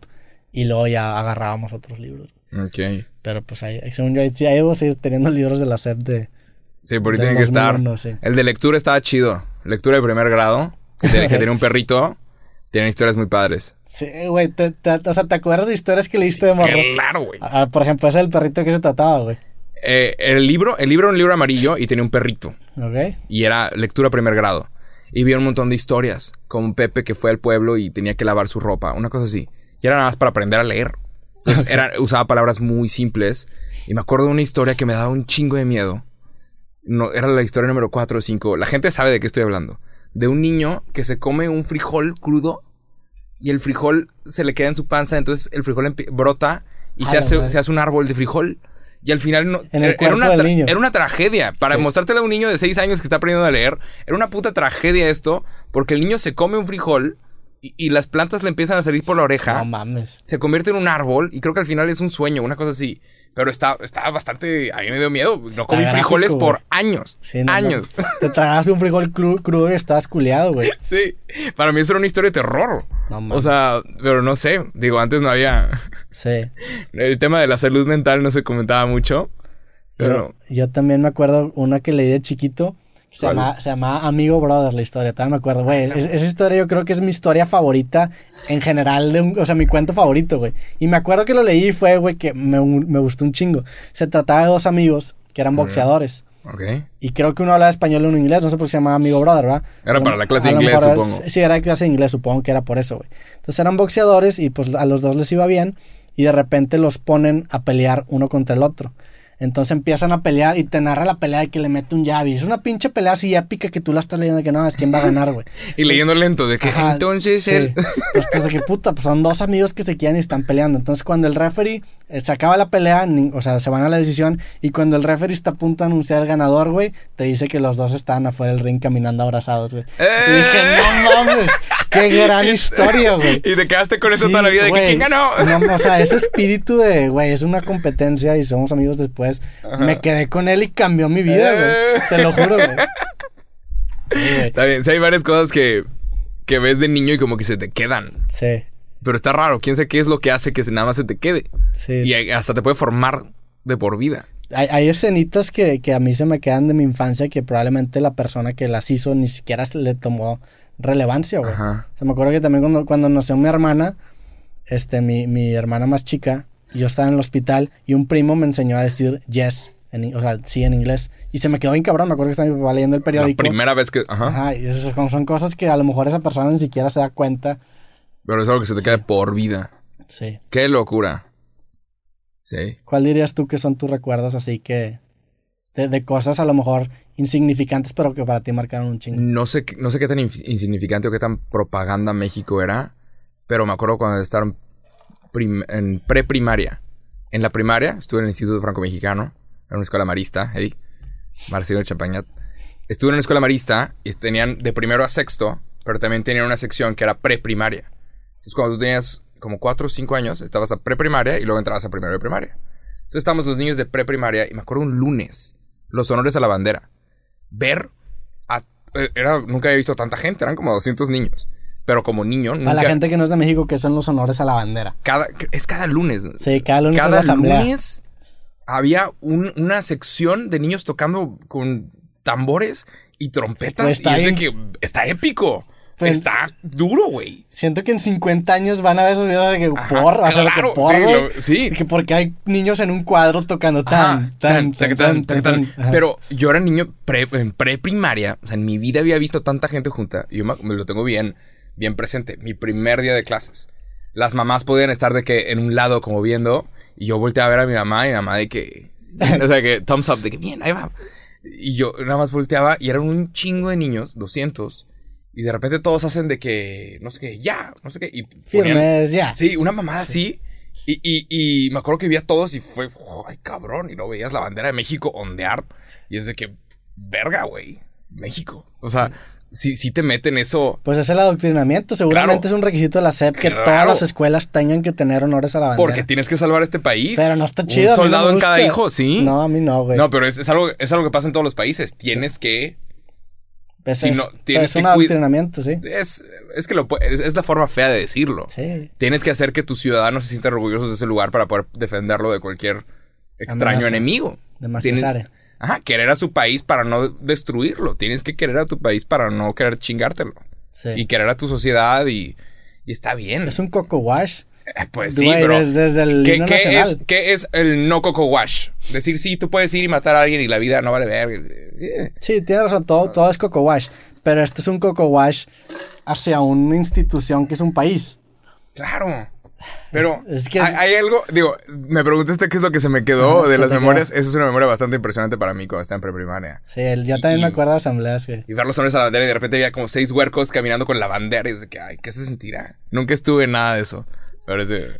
Y luego ya agarrábamos otros libros. Ok. Pero pues ahí, según yo, sí, ahí debo seguir teniendo libros de la SEP de. Sí, por ahí tiene que estar. El de lectura estaba chido. Lectura de primer grado. Que tiene *laughs* un perrito. Tienen historias muy padres. Sí, güey. o sea, ¿te acuerdas de historias que leíste de morro? Claro, güey. Ah, por ejemplo, ese es el perrito que se trataba, güey. Eh, el libro, el libro era un libro amarillo y tenía un perrito. Ok. Y era lectura primer grado. Y vi un montón de historias. Como Pepe que fue al pueblo y tenía que lavar su ropa. Una cosa así. Y era nada más para aprender a leer. Entonces era, *laughs* usaba palabras muy simples. Y me acuerdo de una historia que me daba un chingo de miedo. No, era la historia número 4 o 5. La gente sabe de qué estoy hablando. De un niño que se come un frijol crudo y el frijol se le queda en su panza. Entonces el frijol brota y se hace, se hace un árbol de frijol. Y al final no, era, una era, una tragedia. Para mostrártela a un niño de 6 años que está aprendiendo a leer, era una puta tragedia esto, porque el niño se come un frijol y, las plantas le empiezan a salir por la oreja. No mames. Se convierte en un árbol y creo que al final es un sueño, una cosa así. Pero está, está bastante. A mí me dio miedo. No comí frijoles por años. años. Te tragaste un frijol crudo y estabas culeado, güey. *laughs* Sí. Para mí eso era una historia de terror. No mames. O sea, pero no sé. Digo, antes no había. *laughs* Sí. El tema de la salud mental no se comentaba mucho. Pero. yo también me acuerdo una que leí de chiquito se llama, se llama, Amigo Brother la historia, todavía me acuerdo, güey. esa historia yo creo que es mi historia favorita en general, de un, o sea, mi cuento favorito, güey. Y me acuerdo que lo leí y fue, güey, que me, me, gustó un chingo. Se trataba de dos amigos que eran boxeadores. Ok. Y creo que uno hablaba español y uno inglés, no sé por qué se llamaba Amigo Brother, ¿verdad? Era para la clase de inglés, supongo. Sí, era clase de inglés, supongo que era por eso, güey. Entonces eran boxeadores y pues a los dos les iba bien y de repente los ponen a pelear uno contra el otro. Entonces empiezan a pelear y te narra la pelea de que le mete un llavi. Es una pinche pelea así épica que tú la estás leyendo que no, es quién va a ganar, güey. *laughs* y leyendo lento, de que entonces él. pues, pues, de que puta, pues son dos amigos que se quieren y están peleando. Entonces cuando el referee eh, se acaba la pelea, o sea, se van a la decisión y cuando el referee está a punto de anunciar el ganador, güey, te dice que los dos están afuera del ring caminando abrazados, güey. Y dije, ¡Eh! no mames. Qué *laughs* gran historia, *laughs* güey. Y te quedaste con eso Sí, toda la vida de que güey. quién ganó. No, o sea, ese *laughs* espíritu de, güey, es una competencia y somos amigos después. Me quedé con él y cambió mi vida, Eh. güey. Te lo juro, güey. Sí, güey. Está bien, sí hay varias cosas que, que ves de niño y como que se te quedan. Sí, Pero está raro, quién sabe qué es lo que hace que nada más se te quede. sí. Y hasta te puede formar de por vida. Hay, hay escenitas que, que a mí se me quedan de mi infancia que probablemente la persona que las hizo ni siquiera se le tomó relevancia, güey. Ajá. O sea, me acuerdo que también cuando, cuando nació mi hermana, este, mi, mi hermana más chica, yo estaba en el hospital y un primo me enseñó a decir yes, en o sea, sí en inglés. Y se me quedó bien cabrón, me acuerdo que estaba mi papá leyendo el La periódico. primera vez que... Ajá. Ajá, y son, cosas que a lo mejor esa persona ni siquiera se da cuenta. Pero es algo que se te queda de por vida. Sí. Qué locura. Sí. ¿Cuál dirías tú que son tus recuerdos así que... De, de cosas a lo mejor insignificantes, pero que para ti marcaron un chingo? No sé, no sé qué tan insignificante o qué tan propaganda México era, pero me acuerdo cuando estaba en, prim- en preprimaria. En la primaria estuve en el Instituto Franco-Mexicano, era una escuela marista, hey, Marcelo Champañat. Estuve en una escuela marista y tenían de primero a sexto, pero también tenían una sección que era preprimaria. Entonces cuando tú tenías como cuatro o cinco años, estabas a preprimaria y luego entrabas a primero de primaria. Entonces estábamos los niños de preprimaria y me acuerdo un lunes, los honores a la bandera ver a- eh, era nunca había visto tanta gente, eran como 200 niños, pero como niño nunca Para la gente que no es de México, que son los honores a la bandera. cada es cada lunes. Sí, cada lunes es la cada lunes había un- una sección de niños tocando con tambores y trompetas Pues y es de que está épico. Pues- está duro, güey. Siento que en 50 años van a ver esos videos de que Ajá, por, o sea, que claro, por, sí, lo- Que porque hay niños en un cuadro tocando tan, tan, tan, tan, tan. Pero yo era niño pre, en preprimaria, o sea, en mi vida había visto tanta gente junta, y yo me, me lo tengo bien, bien presente. Mi primer día de clases. Las mamás podían estar de que en un lado como viendo, y yo volteé a ver a mi mamá, y mi mamá de que, o sea, que thumbs up, de que bien, ahí va. Y yo nada más volteaba, y eran un chingo de niños, 200, y de repente todos hacen de que, no sé qué, ya, no sé qué, y ponían- ya. Sí, una mamada así. Y, y, y me acuerdo que vi a todos y fue, ay, cabrón. Y no veías la bandera de México ondear. Y es de que, verga, güey. México. O sea, si, si te meten eso. Pues es el adoctrinamiento. Seguramente Claro. es un requisito de la SEP que Claro. todas las escuelas tengan que tener honores a la bandera. Porque tienes que salvar este país. Pero no está chido. Un mí no soldado en cada hijo, sí. No, a mí no, güey. No, pero es, es algo, es algo que pasa en todos los países. Tienes que. Es, si no, tienes es que un adoctrinamiento, sí. Es, es que lo, es, es la forma fea de decirlo. Sí. Tienes que hacer que tus ciudadanos se sientan orgullosos de ese lugar para poder defenderlo de cualquier extraño Amenaza. enemigo. De más Tienes- Cesare. Ajá, querer a su país para no destruirlo. Tienes que querer a tu país para no querer chingártelo. Sí. Y querer a tu sociedad y, y está bien. Es un coco wash. Eh, Pues sí, des- desde el ¿qué, es, qué es el no coco wash? Decir, sí, tú puedes ir y matar a alguien y la vida no vale ver. Eh, Sí, tienes razón, todo, todo es coco wash. Pero este es un coco wash hacia una institución que es un país. Claro. Pero Es- es que- hay, hay algo, digo, me preguntaste qué es lo que se me quedó de las memorias. Esa es una memoria bastante impresionante para mí cuando estaba en preprimaria. Sí, el- yo Y- también me acuerdo de asambleas que... Y ver los hombres a la bandera y de repente había como seis huercos caminando con la bandera y es de que, ay, ¿qué se sentirá? Nunca estuve en nada de eso.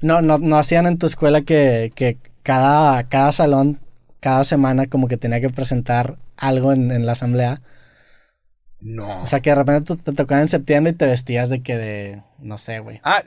No, no, no hacían en tu escuela que, que cada, cada salón, cada semana como que tenía que presentar algo en, en la asamblea. No. O sea, que de repente te tocaba en septiembre y te vestías de que de... No sé, güey. Ah,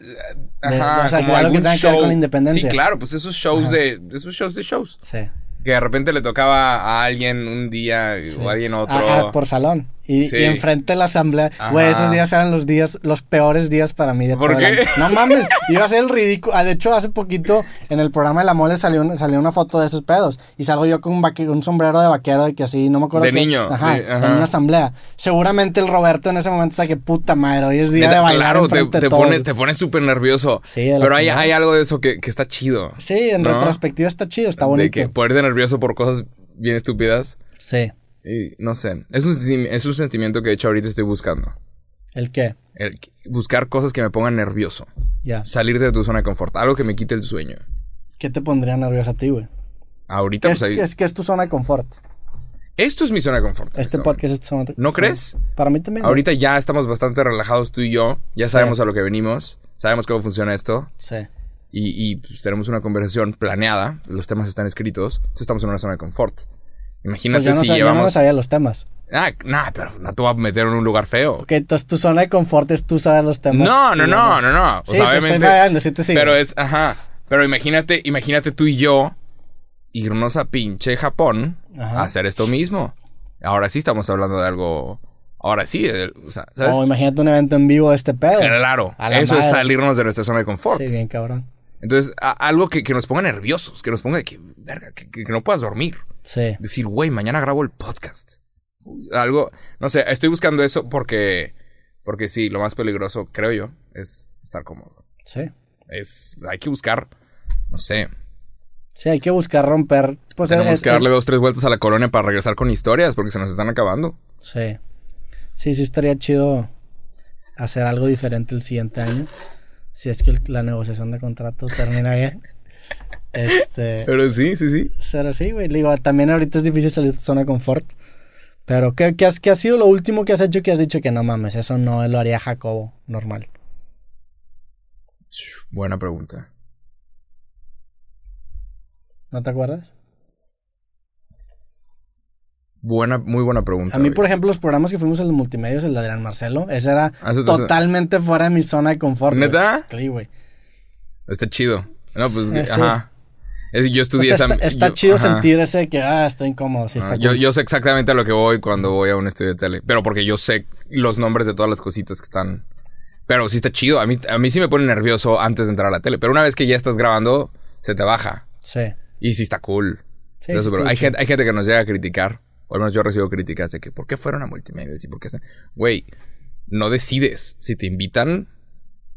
ajá, o sea, como que algo que tenga que ver con la independencia. Sí, claro, pues esos shows Ajá. de esos shows de shows. Sí. Que de repente le tocaba a alguien un día sí. o a alguien otro. Ah, por salón. Y, Sí. y enfrente de la asamblea. Güey, esos días eran los días, los peores días para mí. De ¿Por qué? No mames, iba a ser el ridículo. Ah, de hecho, hace poquito en el programa de la mole salió, un- salió una foto de esos pedos. Y salgo yo con un, vaque- un sombrero de vaquero de que así, no me acuerdo. De qué- niño, Ajá, sí, ajá. en una asamblea. Seguramente el Roberto en ese momento está que puta madre, hoy es día Neta, de bailar claro, te, de te todos". pones, te pones súper nervioso. Sí, de Pero hay, hay algo de eso que, que está chido. Sí, en ¿no? retrospectiva está chido, está De bonito. que ponerte nervioso por cosas bien estúpidas. Sí. Y no sé. Es un, es un sentimiento que de hecho ahorita estoy buscando. ¿El qué? El- buscar cosas que me pongan nervioso. Ya. Salir de tu zona de confort. Algo que me quite el sueño. ¿Qué te pondría nervioso a ti, güey? Ahorita, Es, pues ahí- es que es tu zona de confort. Esto es mi zona de confort. Este podcast es tu zona de ¿No zona- crees? Para mí también. Ahorita ya estamos bastante relajados tú y yo. Ya Sí. sabemos a lo que venimos. Sabemos cómo funciona esto. Sí. Y, y, pues, tenemos una conversación planeada. Los temas están escritos. Entonces estamos en una zona de confort. Imagínate Pues yo no, si sab- yo no me llevamos... sabía los temas. Ah, nah, pero no te voy a meter en un lugar feo. Ok, entonces tu zona de confort es tú sabes los temas. No, no, no, no, no. O Sí, sea, te obviamente. estoy sí te sigo. Pero es, ajá. Pero imagínate, imagínate tú y yo irnos a pinche Japón Ajá. a hacer esto mismo. Ahora sí estamos hablando de algo. Ahora sí, o sea, ¿sabes? O imagínate un evento en vivo de este pedo. Claro, eso es salirnos de nuestra zona de confort. Sí, bien cabrón. Entonces, a- algo que, que nos ponga nerviosos, que nos ponga de que, verga, que, no puedas dormir. Sí. Decir, güey, mañana grabo el podcast. Algo, no sé, estoy buscando eso porque, porque sí, lo más peligroso, creo yo, es estar cómodo. Sí. Es, hay que buscar, no sé, Sí, hay que buscar romper. Pues tenemos es- que darle dos, tres vueltas a la colonia para regresar con historias porque se nos están acabando. Sí. Sí, sí estaría chido hacer algo diferente el siguiente año. Si es que el- la negociación de contratos termina bien. *laughs* Este. Pero sí, sí, sí. Pero sí, güey. Digo, también ahorita es difícil salir de tu zona de confort. Pero, ¿qué, qué has, qué ha sido lo último que has hecho que has dicho que no mames? Eso no lo haría Jacobo normal. Buena pregunta. ¿No te acuerdas? Buena, muy buena pregunta. A mí, güey. por ejemplo, los programas que fuimos el de multimedios, el de Adrián Marcelo, ese era Ah, eso totalmente fuera de mi zona de confort. güey. ¿Neta? Sí, güey. Está chido. No, pues, Sí, ajá. Es, yo O estudié sea, esa- está, está yo- chido ajá. sentir ese de que, ah, estoy incómodo, sí está Ah, yo, yo sé exactamente a lo que voy cuando voy a un estudio de tele. Pero porque yo sé los nombres de todas las cositas que están. Pero sí está chido. A mí, a mí sí me pone nervioso antes de entrar a la tele. Pero una vez que ya estás grabando, se te baja. Sí. Y sí está cool. Sí, Eso, sí pero está hay, chido. gente, hay gente que nos llega a criticar. O al menos yo recibo críticas de que ¿por qué fueron a multimedia? Y por qué se... Güey, no decides. Si te invitan,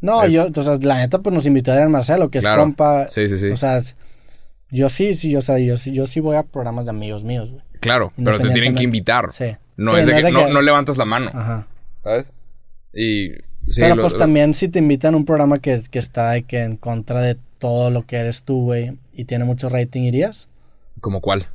No, Es- yo, o sea, la neta, pues nos invitó Adrián Marcelo, que Claro. es compa. Sí, sí, sí. O sea, yo sí, sí, o sea, yo sí, yo sí voy a programas de amigos míos, güey. claro, pero te tienen que invitar. Sí. No Sí, es de que, no, levantas la mano. Ajá. ¿Sabes? Y. sí, Pero lo- pues lo- también si te invitan a un programa que, que está de que en contra de todo lo que eres tú, güey, y tiene mucho rating, ¿irías? ¿Como cuál?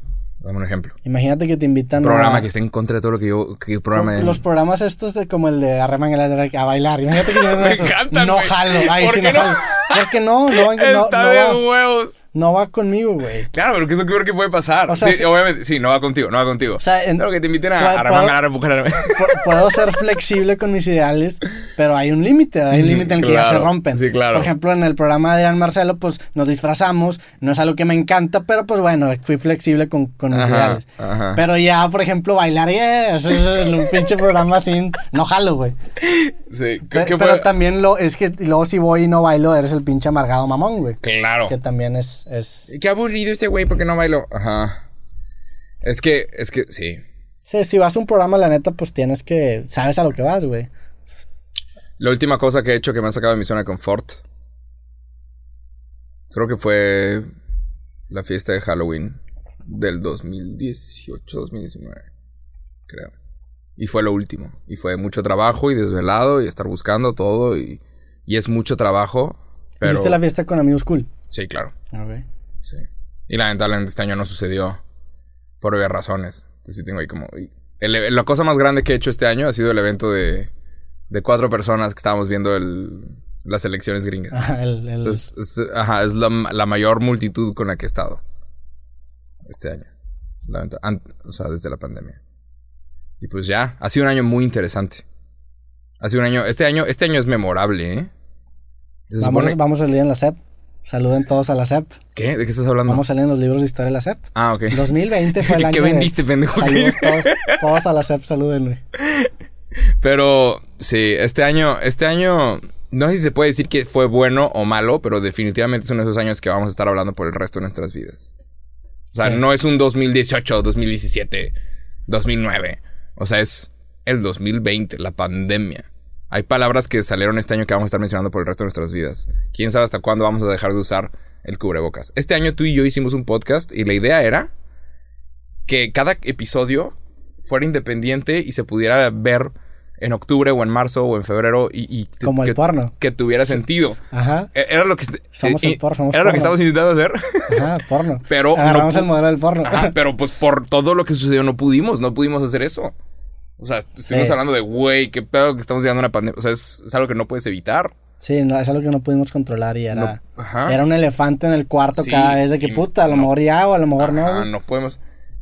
Dame un ejemplo. Imagínate que te invitan Un programa a... que esté en contra de todo lo que yo. Que programa Los programas estos de como el de Arreman a bailar. Imagínate que *laughs* Me eso. encantan, No güey. jalo. Ay, ¿Por sí, qué no no? jalo. ¿Por qué no? No, va- no, Está no de va, huevos. no va conmigo, güey. Claro, pero ¿qué es lo peor que puede pasar? O sea, sí, sí- obviamente, sí, no va contigo, no va contigo. O sea, en- Claro que te inviten a, ¿puedo- a puedo- a *laughs* Puedo ser flexible con mis ideales, pero hay un límite, hay un límite en el que ya se claro. rompen. Sí, claro. Por ejemplo, en el programa de Adrián Marcelo, pues nos disfrazamos, no es algo que me encanta, pero pues bueno, fui flexible con, con mis Ajá, ideales. ajá. Pero ya, por ejemplo, bailar, yeah, eso es un pinche programa así, no jalo, güey. Sí, ¿qué, Pe- qué Pero también lo, es que luego si voy y no bailo, eres el pinche amargado mamón, güey. Claro. Que también es, es... Qué aburrido este güey porque no bailó. Ajá. Es que, es que, sí. Sí, si vas a un programa, la neta, pues tienes que... Sabes a lo que vas, güey. La última cosa que he hecho que me ha sacado de mi zona de confort. Creo que fue la fiesta de Halloween del 2018, 2019. Creo. Y fue lo último. Y fue mucho trabajo y desvelado y estar buscando todo y, y es mucho trabajo. Pero... Hiciste la fiesta con amigos cool. Sí, claro. Ok. Sí. Y lamentablemente este año no sucedió por obvias razones. Entonces sí tengo ahí como... el- la cosa más grande que he hecho este año ha sido el evento de, de cuatro personas que estábamos viendo el, las elecciones gringas. Ajá, *laughs* el, el- Entonces, es, ajá, es la, la mayor multitud con la que he estado este año. O sea, desde la pandemia. Y pues ya, ha sido un año muy interesante. Ha sido un año... Este año, este año es memorable, ¿eh? Vamos, supone- vamos a salir en la SEP. Saluden todos a la SEP. ¿Qué? ¿De qué estás hablando? Vamos a salir en los libros de historia de la SEP. Ah, ok. 2020 fue *laughs* el ¿Qué- año qué de- vendiste, pendejo? Saludos todos, todos a la SEP, saluden, güey. *laughs* Pero sí, este año, este año, no sé si se puede decir que fue bueno o malo, pero definitivamente son esos años que vamos a estar hablando por el resto de nuestras vidas. O sea, Sí. no es un 2018, 2017, 2009. O sea, es el 2020, la pandemia. Hay palabras que salieron este año que vamos a estar mencionando por el resto de nuestras vidas. Quién sabe hasta cuándo vamos a dejar de usar el cubrebocas. Este año tú y yo hicimos un podcast y la idea era que cada episodio fuera independiente y se pudiera ver en octubre o en marzo o en febrero y, Como el porno. que tuviera sentido. Ajá, E- Era lo que Somos eh, el porno, somos era lo que porno. estábamos intentando hacer. ajá, porno. Pero Agarramos el modelo del porno. Ajá, pero pues por todo lo que sucedió no pudimos, no pudimos hacer eso. O sea, estuvimos Sí. hablando de, güey, qué pedo que estamos llevando una pandemia. O sea, es, es algo que no puedes evitar. Sí, no, es algo que no pudimos controlar y era... No. Era un elefante en el cuarto Sí, cada vez de que puta, a lo no- mejor ya o a lo mejor no. Ajá, no podemos.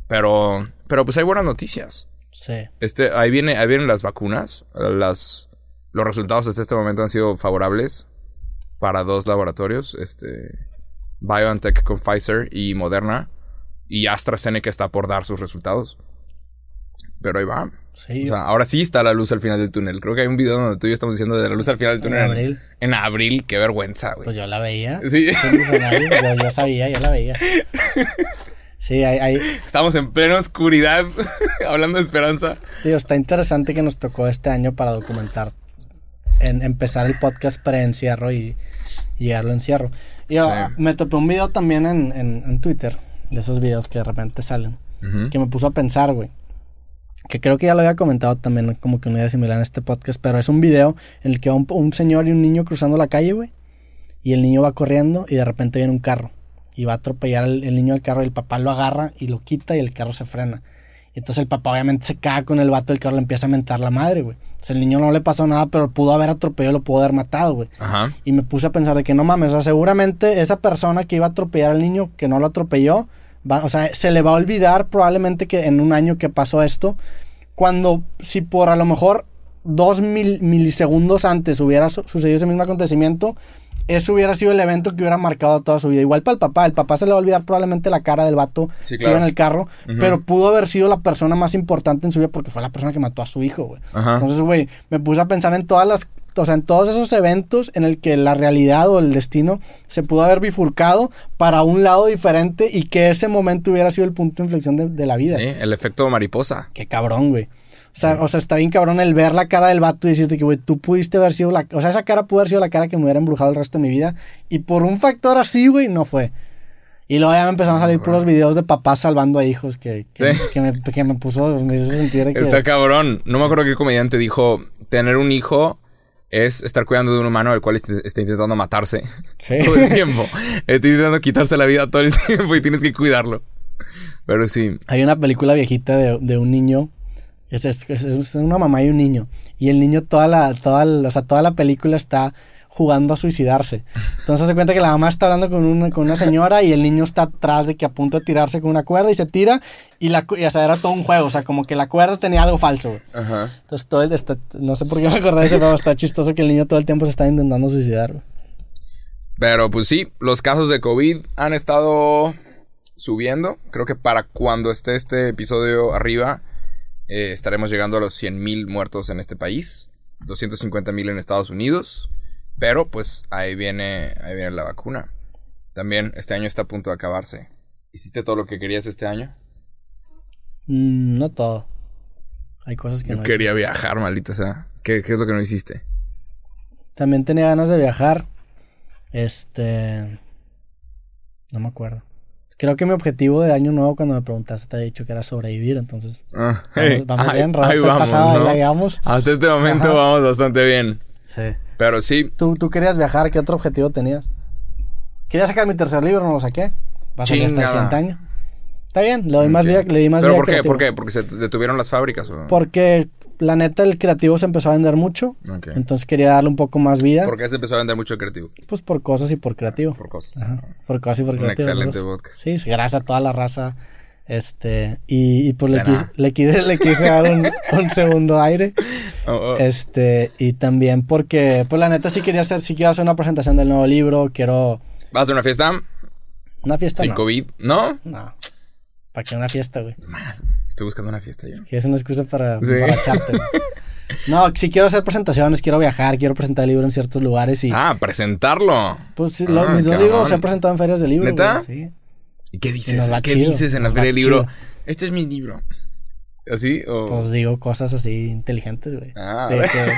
Pero, pero pues hay buenas noticias. Sí. Este, ahí viene, ahí vienen las vacunas. Las, los resultados hasta este momento han sido favorables para dos laboratorios. Este. BioNTech con Pfizer y Moderna. Y AstraZeneca está por dar sus resultados. Pero ahí va. Sí. O sea, ahora sí está la luz al final del túnel. Creo que hay un video donde tú y yo estamos diciendo de la luz al final del En túnel. abril. En abril. Qué vergüenza, güey. Pues yo la veía. Sí. Visionario, yo, yo sabía, yo la veía. Sí, hay, hay, Estamos en plena oscuridad. *laughs* hablando de esperanza. Digo, está interesante que nos tocó este año para documentar, en, empezar el podcast pre-encierro y, y llegarlo encierro. Y yo, Sí. me topé un video también en, en- en Twitter, de esos videos que de repente salen, que me puso a pensar, güey. Que creo que ya lo había comentado también, como que una idea similar en este podcast, pero es un video en el que va un, un señor y un niño cruzando la calle, güey. Y el niño va corriendo y de repente viene un carro. Y va a atropellar el, el niño al carro y el papá lo agarra y lo quita y el carro se frena. Y entonces el papá obviamente se caga con el vato del carro, le empieza a mentar la madre, güey. Entonces el niño no le pasó nada, pero pudo haber atropellado, lo pudo haber matado, güey. Ajá. Y me puse a pensar de que no mames, o sea, seguramente esa persona que iba a atropellar al niño, que no lo atropelló, va, o sea, se le va a olvidar probablemente que en un año que pasó esto, cuando si por a lo mejor dos mil- milisegundos antes hubiera su- sucedido ese mismo acontecimiento, eso hubiera sido el evento que hubiera marcado toda su vida. Igual para el papá, el papá se le va a olvidar probablemente la cara del vato Sí, que iba en el carro, pero pudo haber sido la persona más importante en su vida porque fue la persona que mató a su hijo, güey. Entonces, güey, me puse a pensar en todas las, o sea, en todos esos eventos en el que la realidad o el destino se pudo haber bifurcado para un lado diferente y que ese momento hubiera sido el punto de inflexión de, de la vida. Sí, el efecto mariposa. Qué cabrón, güey. O sea, o sea, está bien cabrón el ver la cara del vato y decirte que, güey, tú pudiste haber sido la... O sea, esa cara pudo haber sido la cara que me hubiera embrujado el resto de mi vida. Y por un factor así, güey, no fue. Y luego ya me empezaron a salir puros videos de papás salvando a hijos que, que, Sí. que me, que me puso... Me hizo sentir que... Está cabrón. No me acuerdo qué comediante dijo: tener un hijo es estar cuidando de un humano al cual est- está intentando matarse Sí. *laughs* todo el tiempo. está intentando quitarse la vida todo el tiempo y tienes que cuidarlo. Pero sí. Hay una película viejita de, de un niño. Es, es- es- es una mamá y un niño. Y el niño toda la, toda, la- o sea, toda la película está jugando a suicidarse. Entonces se cuenta que la mamá está hablando con una, con una señora y el niño está atrás de que a punto de tirarse con una cuerda y se tira y la y, o sea, era todo un juego. O sea, como que la cuerda tenía algo falso. Ajá. Entonces todo el, está- no sé por qué me acordé de eso, pero está chistoso que el niño todo el tiempo se está intentando suicidar. güey. Pero pues sí, los casos de COVID han estado subiendo. Creo que para cuando esté este episodio arriba, eh, estaremos llegando a los 100.000 muertos en este país. 250.000 en Estados Unidos. Pero pues ahí viene, ahí viene la vacuna. También este año está a punto de acabarse. ¿Hiciste todo lo que querías este año? Mm, no todo. Hay cosas que Yo no. quería viajar, maldita sea. ¿Qué, qué es lo que no hiciste? También tenía ganas de viajar. Este. No me acuerdo. Creo que mi objetivo de año nuevo, cuando me preguntaste, te había dicho que era sobrevivir. Entonces, Ah, vamos, hey, vamos ahí- bien. ahí vamos, pasado. Hasta este momento Ajá. vamos bastante bien. Sí. Pero sí, ¿Tú, tú querías viajar, ¿qué otro objetivo tenías? Quería sacar mi tercer libro, no lo saqué. Va a salir hasta el Chingada. siguiente año. Está bien, le doy más vida, le di más ¿Pero vida por qué? creativa. ¿Por qué? ¿Porque se detuvieron las fábricas? O... Porque la neta el creativo se empezó a vender mucho. Entonces quería darle un poco más vida. ¿Por qué se empezó a vender mucho el creativo? Pues por cosas y por creativo. Por cosas. Ajá, por cosas y por Un creativo. excelente ¿no? podcast. Sí, gracias a toda la raza. Este, y, y pues le quise, le quise, le quise dar un, *laughs* un segundo aire. Oh, oh. Este, y también porque, pues la neta sí quería hacer, sí quiero hacer una presentación del nuevo libro, quiero ¿Vas a una fiesta? una fiesta. Sin no. COVID. ¿No? No. ¿Para qué una fiesta, güey? Más. Estoy buscando una fiesta yo. Que es una excusa para, Sí. para echarte. *laughs* No, sí quiero hacer presentaciones, quiero viajar, quiero presentar el libro en ciertos lugares y Ah, presentarlo. pues sí, los- Ah, mis dos libros se han presentado en ferias de libro. ¿Neta? güey, Sí. ¿Y qué dices? ¿Qué chido, dices en la feria del libro? chido. Este es mi libro. ¿Así? O... Pues digo cosas así inteligentes, güey. Ah, de que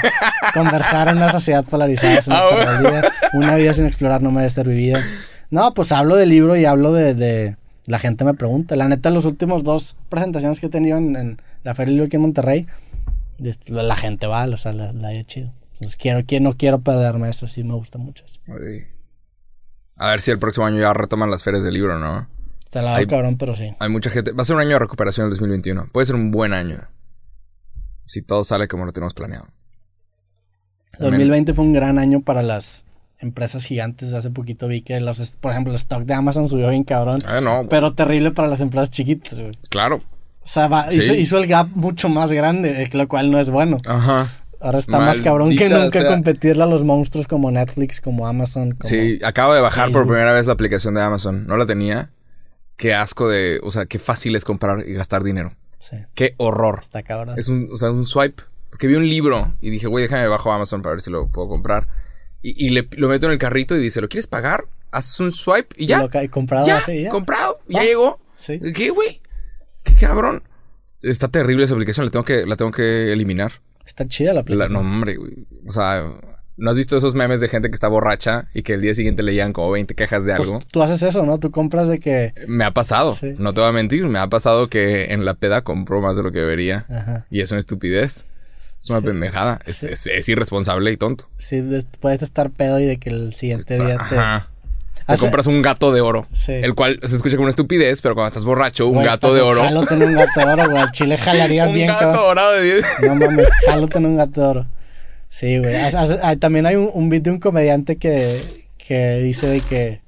conversar en una sociedad polarizada es una *laughs* Ah, bueno. Una vida sin explorar no merece ser vivida. No, pues hablo del libro y hablo de, de- La gente me pregunta. La neta, los últimos dos presentaciones que he tenido en, en la Feria del Libro aquí en Monterrey, este, la, gente va, o sea, la, la he chido. Entonces, quiero, que no quiero perderme eso, sí me gusta mucho eso. A ver si el próximo año ya retoman las ferias del libro, ¿no? Está la Ay. cabrón, pero sí. Hay mucha gente. Va a ser un año de recuperación el 2021. Puede ser un buen año. Si todo sale como lo tenemos planeado. También- 2020 fue un gran año para las empresas gigantes. Hace poquito vi que, los, por ejemplo, el stock de Amazon subió bien cabrón. Ah, no. Pero terrible para las empresas chiquitas, güey. Claro. O sea, va- Sí. hizo, hizo el gap mucho más grande, eh, lo cual no es bueno. Ajá. Ahora está más cabrón que nunca sea. competirle a los monstruos como Netflix, como Amazon. Como... Sí, acabo de bajar por primera vez la aplicación de Amazon. No la tenía. Qué asco de... O sea, qué fácil es comprar y gastar dinero. Sí, Qué horror. está cabrón. Es un, o sea, un swipe. Porque vi un libro y dije, güey, déjame bajo Amazon para ver si lo puedo comprar. Y, y le, lo meto en el carrito y dice, ¿lo quieres pagar? Haces un swipe y ya. Lo comprado ya, ya. comprado. Ya Va. llegó. Sí. ¿Qué, güey? ¿Qué cabrón? Está terrible esa aplicación. La tengo que, la tengo que eliminar. Está chida la La- aplicación. no, hombre, güey. O sea, ¿no has visto esos memes de gente que está borracha y que el día siguiente leían como 20 quejas de Pues algo? tú haces eso, ¿no? Tú compras de que... Me ha pasado. Sí. No te voy a mentir. Me ha pasado que en la peda compro más de lo que debería. Ajá. Y es una estupidez. Es una pendejada. Es, es- es irresponsable y tonto. Sí, des- puedes estar pedo y de que el siguiente día te... Ajá. Te Hace- compras un gato de oro. Sí. El cual se escucha como una estupidez, pero cuando estás borracho, un gato de oro. Jalo tener un gato de oro, güey. Chile jalaría *laughs* un bien, gato cabrón. dorado de 10. No mames, jalo tener un gato de oro. Sí, güey. Ah, También hay un, un beat de un comediante que, que dice de que,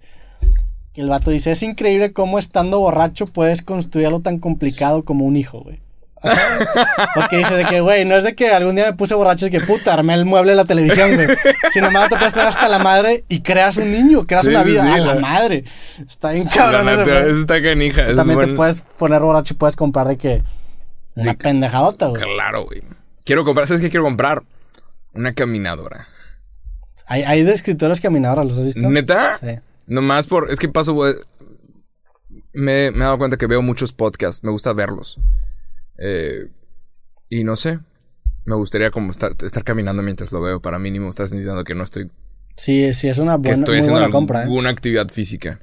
que el vato dice, es increíble cómo estando borracho puedes construir algo tan complicado como un hijo, güey. Porque dice de que, güey, no es de que algún día me puse borracho y que puta, armé el mueble de la televisión, güey. Sin embargo, te puedes poner hasta la madre y creas un niño, creas Sí, una vida sí, a la la- madre. Está bien La cabrón. ese naturaleza está canija. También te puedes poner borracho y puedes comprar de que una Sí. pendejadota, güey. Claro, güey. Quiero comprar, ¿sabes qué quiero comprar? Una caminadora. Hay, hay de escritores caminadoras, ¿los has visto? ¿Neta? Sí. Nomás por. Es que paso, güey. Me, me he dado cuenta que veo muchos podcasts. Me gusta verlos. Eh, y no sé. Me gustaría como estar, estar caminando mientras lo veo. Para mínimo estás diciendo que no estoy. Sí, sí, es una Que buena, estoy muy haciendo buena compra. ¿eh? actividad física.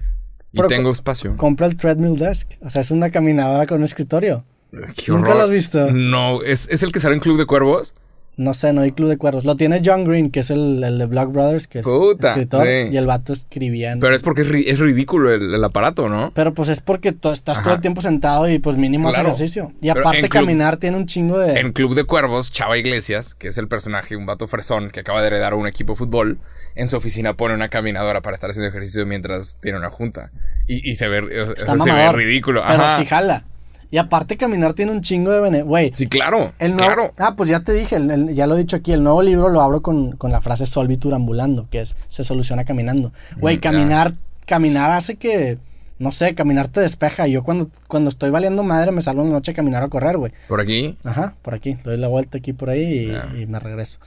Y Pero tengo espacio. Compra el treadmill desk. O sea, es una caminadora con un escritorio. Qué ¿Nunca horror. lo has visto? No, ¿es, es el que sale en Club de Cuervos. No sé, no hay club de cuervos. Lo tiene John Green, que es el, el de Block Brothers, que es Puta, escritor. sí. Y el vato escribía. en- Pero es porque es, ri- es ridículo el, el aparato, ¿no? Pero pues es porque estás todo el tiempo sentado y pues mínimo Claro. ejercicio. Y Pero aparte caminar tiene un chingo de... En Club de Cuervos, Chava Iglesias, que es el personaje, un vato fresón que acaba de heredar un equipo de fútbol, en su oficina pone una caminadora para estar haciendo ejercicio mientras tiene una junta. Y, y se ve, o sea, Está se ve ridículo. Pero Ajá. sí jala. Y aparte caminar tiene un chingo de bene... Güey, Sí, claro. El nuevo- claro. Ah, pues ya te dije, el- el- ya lo he dicho aquí, el nuevo libro lo hablo con, con la frase solvitur ambulando, que es se soluciona caminando. Güey, Mm, caminar, caminar hace que, no sé, caminar te despeja. Yo cuando, cuando estoy valiendo madre me salgo en la noche a caminar o correr, güey. Por aquí. Ajá, por aquí, doy la vuelta aquí por ahí y, y me regreso.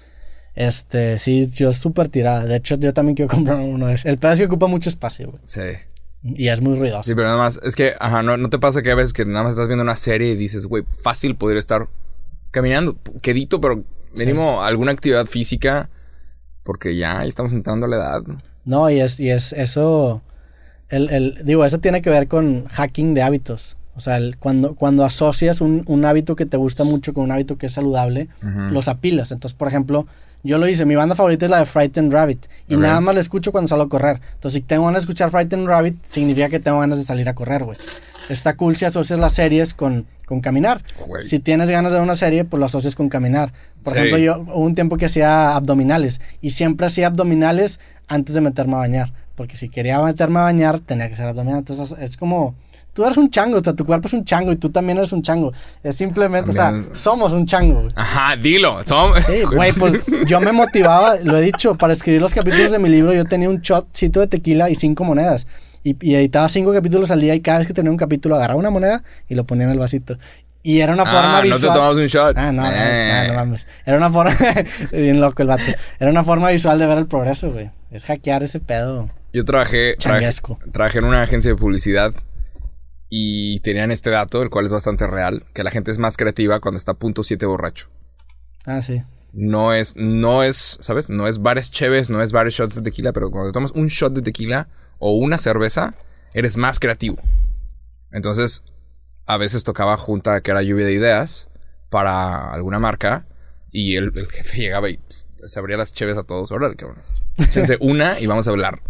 Este, sí, yo súper tirada. De hecho, yo también quiero *laughs* comprar uno de esos. El pedazo ocupa mucho espacio, güey. Sí. Y es muy ruidoso. Sí, pero nada más, es que, ajá, no, no te pasa que a veces que nada más estás viendo una serie y dices, güey, fácil poder estar caminando, quedito, pero mínimo alguna actividad física, porque ya estamos entrando a la edad. No, y es, y es eso. El, el- digo, eso tiene que ver con hacking de hábitos. O sea, el- cuando, cuando asocias un, un hábito que te gusta mucho con un hábito que es saludable, los apilas. Entonces, por ejemplo, yo lo hice, mi banda favorita es la de Frightened Rabbit. Y nada más la escucho cuando salgo a correr. Entonces, si tengo ganas de escuchar Frightened Rabbit, significa que tengo ganas de salir a correr, güey. Está cool si asocias las series con, con caminar. Si tienes ganas de una serie, pues lo asocias con caminar. Por Sí. ejemplo, yo hubo un tiempo que hacía abdominales. Y siempre hacía abdominales antes de meterme a bañar. Porque si quería meterme a bañar, tenía que hacer abdominales. Entonces es como. Tú eres un chango, o sea, tu cuerpo es un chango y tú también eres un chango. Es simplemente, o sea, somos un chango, güey. Ajá, dilo. Som- Sí, güey, pues *laughs* yo me motivaba, lo he dicho, para escribir los capítulos de mi libro, yo tenía un shotcito de tequila y cinco monedas. Y, y editaba cinco capítulos al día y cada vez que tenía un capítulo agarraba una moneda y lo ponía en el vasito. Y era una forma Ah, no te visual. tomamos un shot. Ah, no, no, Eh. no, no mames. Era una forma. *laughs* bien loco el vato. Era una forma visual de ver el progreso, güey. Es hackear ese pedo. Yo trabajé, trabajé en una agencia de publicidad y tenían este dato, el cual es bastante real, que la gente es más creativa cuando está a punto 7 borracho. Ah, sí. No es, no es, ¿sabes? No es varias cheves, no es varios shots de tequila, pero cuando tomas un shot de tequila o una cerveza, eres más creativo. Entonces, a veces tocaba junta que era lluvia de ideas para alguna marca y el, el jefe *laughs* llegaba y pss, se abría las cheves a todos. Órale, cabrones. Échense *laughs* una y vamos a hablar.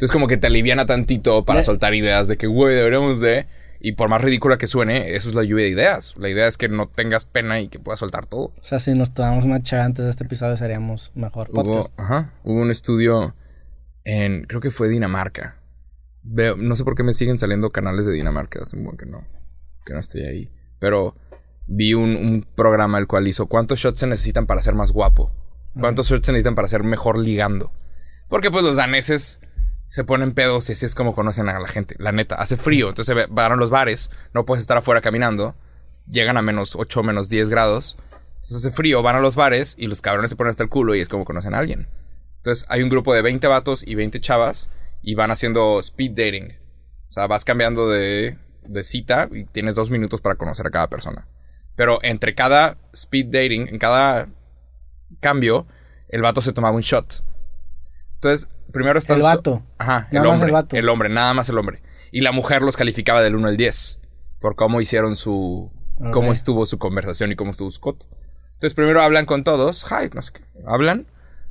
Entonces, como que te aliviana tantito para soltar ideas de que, güey, deberíamos de. Y por más ridícula que suene, eso es la lluvia de ideas. La idea es que no tengas pena y que puedas soltar todo. O sea, si nos tomamos una chava antes de este episodio, seríamos mejor Hubo, podcast. ajá, hubo un estudio en, creo que fue Dinamarca. Veo, no sé por qué me siguen saliendo canales de Dinamarca, hace un buen que no, que no estoy ahí. pero vi un, un programa el cual hizo cuántos shots se necesitan para ser más guapo. ¿Cuántos shots se necesitan para ser mejor ligando? Porque pues los daneses se ponen pedos y así es como conocen a la gente. La neta, hace frío, entonces van a los bares, no puedes estar afuera caminando, llegan a menos 8, menos 10 grados. Entonces hace frío, van a los bares y los cabrones se ponen hasta el culo y es como conocen a alguien. Entonces hay un grupo de 20 vatos y 20 chavas y van haciendo speed dating. O sea, vas cambiando de, de cita y tienes dos minutos para conocer a cada persona. Pero entre cada speed dating, en cada cambio, el vato se tomaba un shot. Entonces, primero está El vato. Ajá, el Nada más hombre. el vato. El hombre, nada más el hombre. Y la mujer los calificaba del 1 al 10 por cómo hicieron su. Cómo estuvo su conversación y cómo estuvo su coto. Entonces, primero hablan con todos. Hi, no sé qué. Hablan.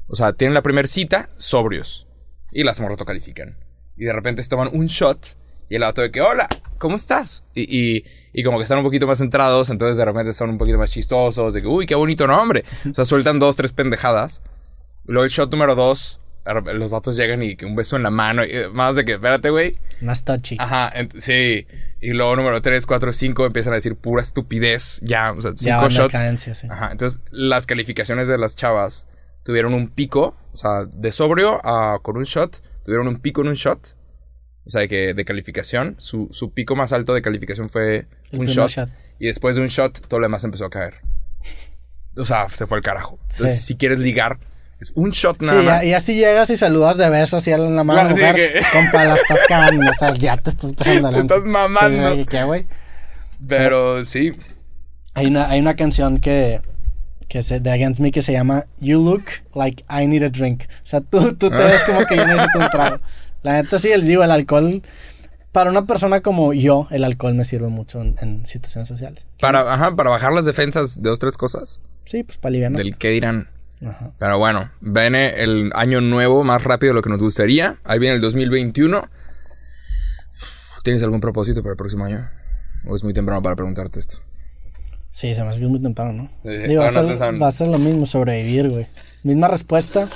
O sea, tienen la primera cita sobrios. Y las morras lo califican. Y de repente se toman un shot. Y el vato de que, hola, ¿cómo estás? Y, y, y como que están un poquito más centrados. Entonces de repente son un poquito más chistosos. De que, uy, qué bonito nombre. O sea, sueltan dos, tres pendejadas. Luego el shot número dos. Los vatos llegan y que un beso en la mano. y, eh, más de que, espérate, güey. Más touchy. Ajá, sí. Y luego número 3, 4, 5 empiezan a decir pura estupidez. Ya, o sea, cinco shots. cadencia, sí. Ajá, entonces las calificaciones de las chavas tuvieron un pico, o sea, de sobrio a con un shot, tuvieron un pico en un shot. O sea, de que de calificación, su, su pico más alto de calificación fue El un shot, shot. Y después de un shot, todo lo demás empezó a caer. O sea, se fue al carajo. Entonces, Sí. si quieres ligar, es un shot nada más. y así llegas y saludas de beso así en la mano Claro, sí, mujer. que- *laughs* Compa, la estás cagando, estás, ya te estás pasando lanza. estás mamando. Sí, ¿qué, güey? Pero sí, Hay una, hay una canción que, que se, de Against Me que se llama You Look Like I Need a Drink. O sea, tú, tú te ves como que yo necesito un trago. *laughs* La neta sí, el, digo, el alcohol... Para una persona como yo, el alcohol me sirve mucho en, en situaciones sociales. para, ajá, para bajar las defensas de dos, tres cosas. Sí, pues para aliviar. Del que dirán. Ajá. Pero bueno, viene el año nuevo más rápido de lo que nos gustaría. Ahí viene el 2021. ¿Tienes algún propósito para el próximo año? ¿O es muy temprano para preguntarte esto? Sí, se me hace que es muy temprano, ¿no? Sí, sí, Digo, va, a ser, en- va a ser lo mismo, sobrevivir, güey. Misma respuesta.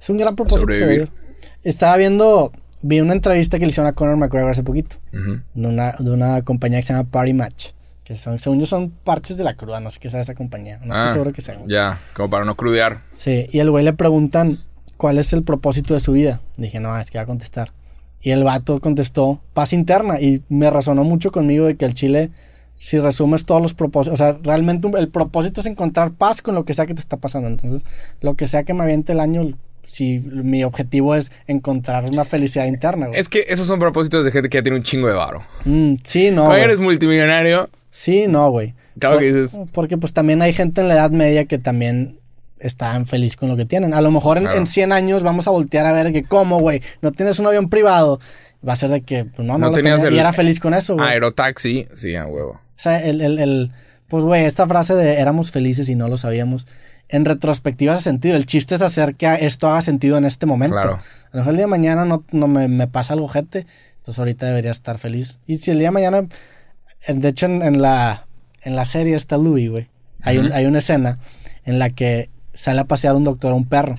Es un gran propósito Sobrevivir. sobrevivir. Estaba viendo, vi una entrevista que le hicieron a Conor McGregor hace poquito. De una, de una compañía que se llama Party Match. Que son, según yo, son parches de la cruda. No sé qué sea esa compañía. No estoy Ah, seguro que sea. Ya, como para no crudear. Sí, y el güey le preguntan cuál es el propósito de su vida. Dije, no, es que va a contestar. Y el vato contestó paz interna. Y me resonó mucho conmigo de que el Chile, si resumes todos los propósitos, o sea, realmente el propósito es encontrar paz con lo que sea que te está pasando. Entonces, lo que sea que me aviente el año, si mi objetivo es encontrar una felicidad interna, güey. Es que esos son propósitos de gente que ya tiene un chingo de varo. Mm, sí, no. Güey. eres multimillonario, Sí, no, güey. claro que dices, Porque pues también hay gente en la Edad Media que también están feliz con lo que tienen. A lo mejor en, Claro. en 100 años vamos a voltear a ver que cómo, güey, no tienes un avión privado. Va a ser de que, pues no, no, No tenías tenía, el- y era feliz con eso, güey. aerotaxi, sí, a huevo. O sea, el, el, el- pues güey, esta frase de éramos felices y no lo sabíamos, en retrospectiva hace sentido. El chiste es hacer que esto haga sentido en este momento. Claro. A lo mejor el día de mañana no, no me, me pasa algo gente, entonces ahorita debería estar feliz. Y si el día de mañana, de hecho en, en la, en la serie está Louis, güey. Hay, un- hay una escena en la que sale a pasear un doctor a un perro.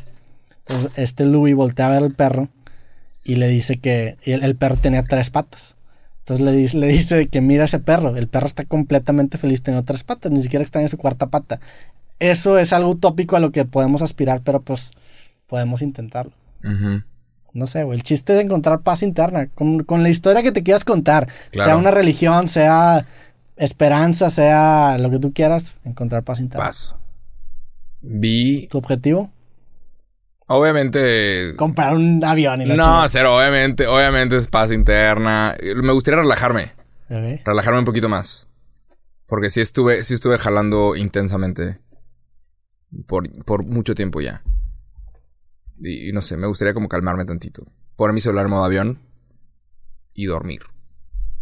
Entonces este Louis voltea a ver al perro y le dice que el, el perro tenía tres patas. Entonces le dice, le dice que mira ese perro. El perro está completamente feliz teniendo tres patas, ni siquiera está en su cuarta pata. Eso es algo utópico a lo que podemos aspirar, pero pues podemos intentarlo. Ujú. No sé, güey. El chiste es encontrar paz interna. Con, con la historia que te quieras contar. Claro. Sea una religión, sea esperanza, sea lo que tú quieras, encontrar paz interna. Paz. Vi, ¿Tu objetivo? obviamente... Comprar un avión y la No, chingada. cero, obviamente, obviamente es paz interna. Me gustaría relajarme, relajarme un poquito más. Porque sí estuve, sí estuve jalando intensamente por, por mucho tiempo ya. Y, y no sé, me gustaría como calmarme tantito. Poner mi celular en modo avión y dormir.